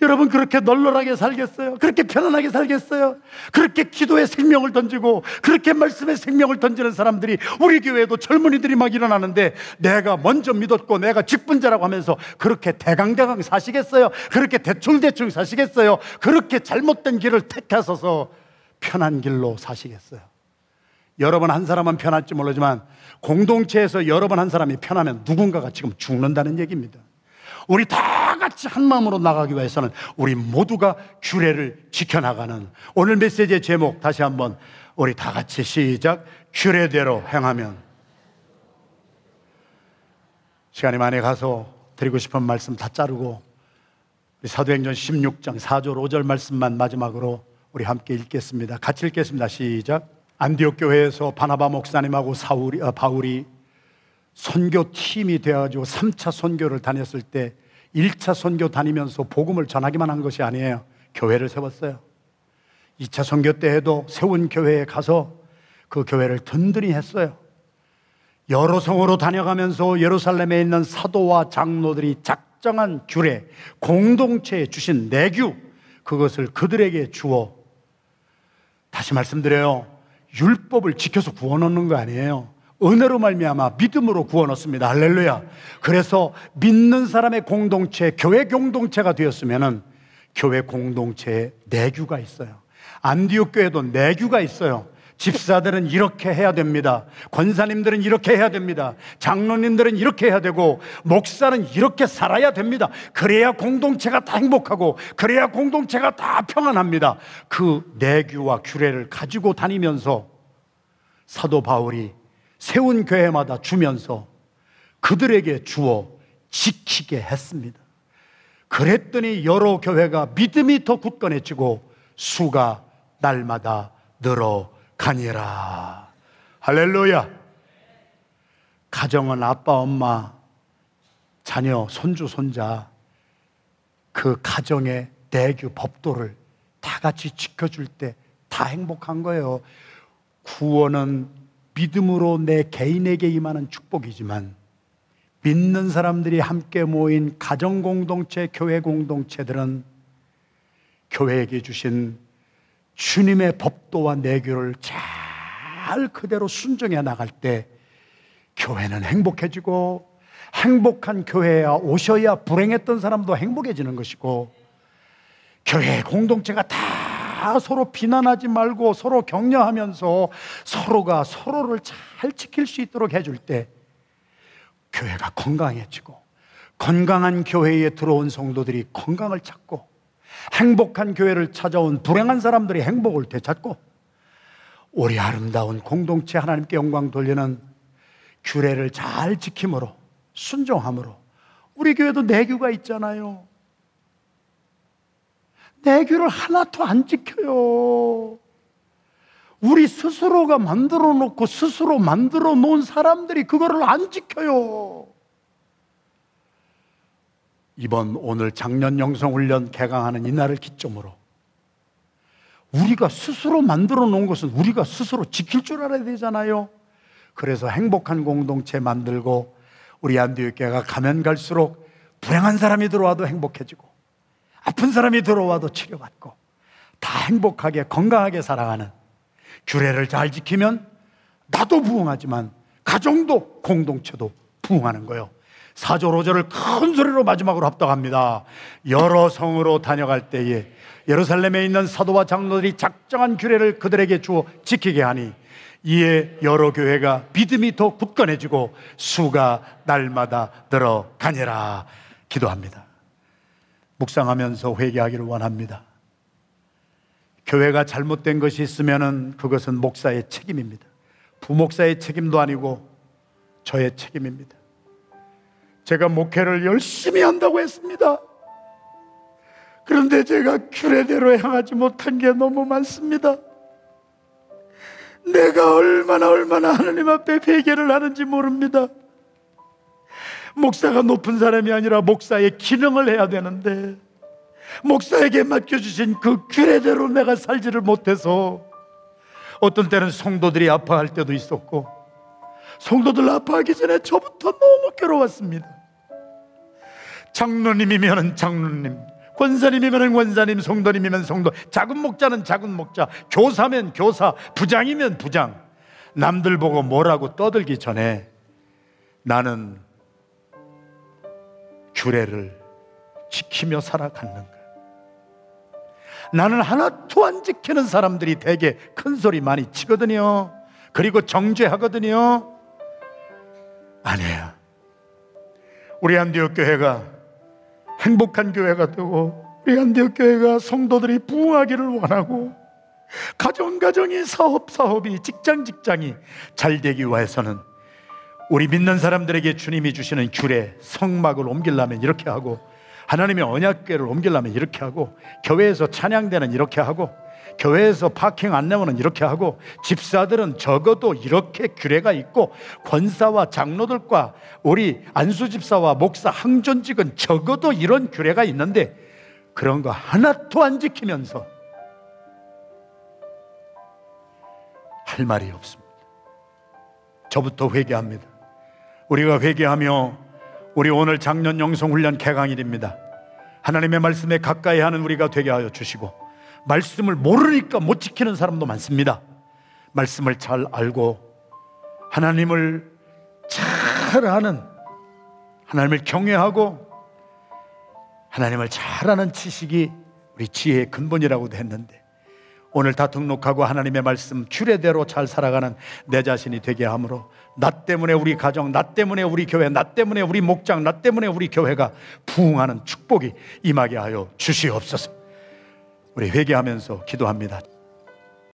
여러분 그렇게 널널하게 살겠어요? 그렇게 편안하게 살겠어요? 그렇게 기도의 생명을 던지고 그렇게 말씀의 생명을 던지는 사람들이 우리 교회에도 젊은이들이 막 일어나는데 내가 먼저 믿었고 내가 직분자라고 하면서 그렇게 대강대강 사시겠어요? 그렇게 대충대충 사시겠어요? 그렇게 잘못된 길을 택하셔서 편한 길로 사시겠어요? 여러분 한 사람은 편할지 모르지만 공동체에서 여러분 한 사람이 편하면 누군가가 지금 죽는다는 얘기입니다. 우리 다 같이 한 마음으로 나가기 위해서는 우리 모두가 규례를 지켜나가는 오늘 메시지의 제목 다시 한번 우리 다 같이 시작 규례대로 행하면 시간이 많이 가서 드리고 싶은 말씀 다 자르고 사도행전 16장 4절 5절 말씀만 마지막으로 우리 함께 읽겠습니다. 같이 읽겠습니다. 시작. 안디옥 교회에서 바나바 목사님하고 사울이, 어, 바울이 선교 팀이 되어가지고 3차 선교를 다녔을 때 1차 선교 다니면서 복음을 전하기만 한 것이 아니에요. 교회를 세웠어요. 2차 선교 때에도 세운 교회에 가서 그 교회를 든든히 했어요. 여러 성으로 다녀가면서 예루살렘에 있는 사도와 장로들이 작정한 규례, 공동체에 주신 내규, 그것을 그들에게 주어 다시 말씀드려요. 율법을 지켜서 구원 얻는 거 아니에요. 은혜로 말미암아 믿음으로 구원 얻습니다. 할렐루야. 그래서 믿는 사람의 공동체, 교회 공동체가 되었으면은 교회 공동체에 내규가 있어요. 안디옥 교회도 내규가 있어요. 집사들은 이렇게 해야 됩니다. 권사님들은 이렇게 해야 됩니다. 장로님들은 이렇게 해야 되고, 목사는 이렇게 살아야 됩니다. 그래야 공동체가 다 행복하고, 그래야 공동체가 다 평안합니다. 그 내규와 규례를 가지고 다니면서 사도 바울이 세운 교회마다 주면서 그들에게 주어 지키게 했습니다. 그랬더니 여러 교회가 믿음이 더 굳건해지고 수가 날마다 늘어가니라. 할렐루야. 가정은 아빠, 엄마, 자녀, 손주, 손자 그 가정의 내규, 법도를 다 같이 지켜줄 때 다 행복한 거예요. 구원은 믿음으로 내 개인에게 임하는 축복이지만 믿는 사람들이 함께 모인 가정 공동체, 교회 공동체들은 교회에게 주신 주님의 법도와 내교를 잘 그대로 순종해 나갈 때 교회는 행복해지고 행복한 교회야 오셔야 불행했던 사람도 행복해지는 것이고 교회 공동체가 다 서로 비난하지 말고 서로 격려하면서 서로가 서로를 잘 지킬 수 있도록 해줄 때 교회가 건강해지고 건강한 교회에 들어온 성도들이 건강을 찾고 행복한 교회를 찾아온 불행한 사람들이 행복을 되찾고 우리 아름다운 공동체 하나님께 영광 돌리는 규례를 잘 지킴으로 순종함으로 우리 교회도 내규가 있잖아요. 내 규를 하나도 안 지켜요. 우리 스스로가 만들어 놓고 스스로 만들어 놓은 사람들이 그거를 안 지켜요. 이번 오늘 작년 영성훈련 개강하는 이날을 기점으로 우리가 스스로 만들어 놓은 것은 우리가 스스로 지킬 줄 알아야 되잖아요. 그래서 행복한 공동체 만들고 우리 안디옥교회가 가면 갈수록 불행한 사람이 들어와도 행복해지고 아픈 사람이 들어와도 치료받고 다 행복하게 건강하게 살아가는 규례를 잘 지키면 나도 부흥하지만 가정도 공동체도 부흥하는 거예요. 사조 로절을 큰 소리로 마지막으로 합독합니다. 여러 성으로 다녀갈 때에 예루살렘에 있는 사도와 장로들이 작정한 규례를 그들에게 주어 지키게 하니 이에 여러 교회가 믿음이 더 굳건해지고 수가 날마다 늘어가니라 기도합니다. 묵상하면서 회개하기를 원합니다. 교회가 잘못된 것이 있으면 그것은 목사의 책임입니다. 부목사의 책임도 아니고 저의 책임입니다. 제가 목회를 열심히 한다고 했습니다. 그런데 제가 규례대로 향하지 못한 게 너무 많습니다. 내가 얼마나 얼마나 하나님 앞에 회개를 하는지 모릅니다. 목사가 높은 사람이 아니라 목사의 기능을 해야 되는데 목사에게 맡겨주신 그 규례대로 내가 살지를 못해서 어떤 때는 성도들이 아파할 때도 있었고 성도들 아파하기 전에 저부터 너무 괴로웠습니다. 장로님이면 장로님, 권사님이면 권사님, 성도님이면 성도, 작은 목자는 작은 목자, 교사면 교사, 부장이면 부장. 남들 보고 뭐라고 떠들기 전에 나는 규례를 지키며 살아가는 거야. 나는 하나도 안 지키는 사람들이 되게 큰 소리 많이 치거든요. 그리고 정죄하거든요. 아니에요. 우리 안디옥 교회가 행복한 교회가 되고 우리 안디옥 교회가 성도들이 부흥하기를 원하고 가정 가정이 사업 사업이 직장 직장이 잘 되기 위해서는 우리 믿는 사람들에게 주님이 주시는 규례 성막을 옮기려면 이렇게 하고 하나님의 언약궤를 옮기려면 이렇게 하고 교회에서 찬양대는 이렇게 하고 교회에서 파킹 안 내면은 이렇게 하고 집사들은 적어도 이렇게 규례가 있고 권사와 장로들과 우리 안수 집사와 목사 항존직은 적어도 이런 규례가 있는데 그런 거 하나도 안 지키면서 할 말이 없습니다. 저부터 회개합니다. 우리가 회개하며 우리 오늘 작년 영성 훈련 개강일입니다. 하나님의 말씀에 가까이 하는 우리가 되게 하여 주시고 말씀을 모르니까 못 지키는 사람도 많습니다. 말씀을 잘 알고 하나님을 잘 아는 하나님을 경외하고 하나님을 잘 아는 지식이 우리 지혜의 근본이라고도 했는데 오늘 다 등록하고 하나님의 말씀 규례대로 잘 살아가는 내 자신이 되게 함으로 나 때문에 우리 가정, 나 때문에 우리 교회, 나 때문에 우리 목장, 나 때문에 우리 교회가 부흥하는 축복이 임하게 하여 주시옵소서. 우리 회개하면서 기도합니다.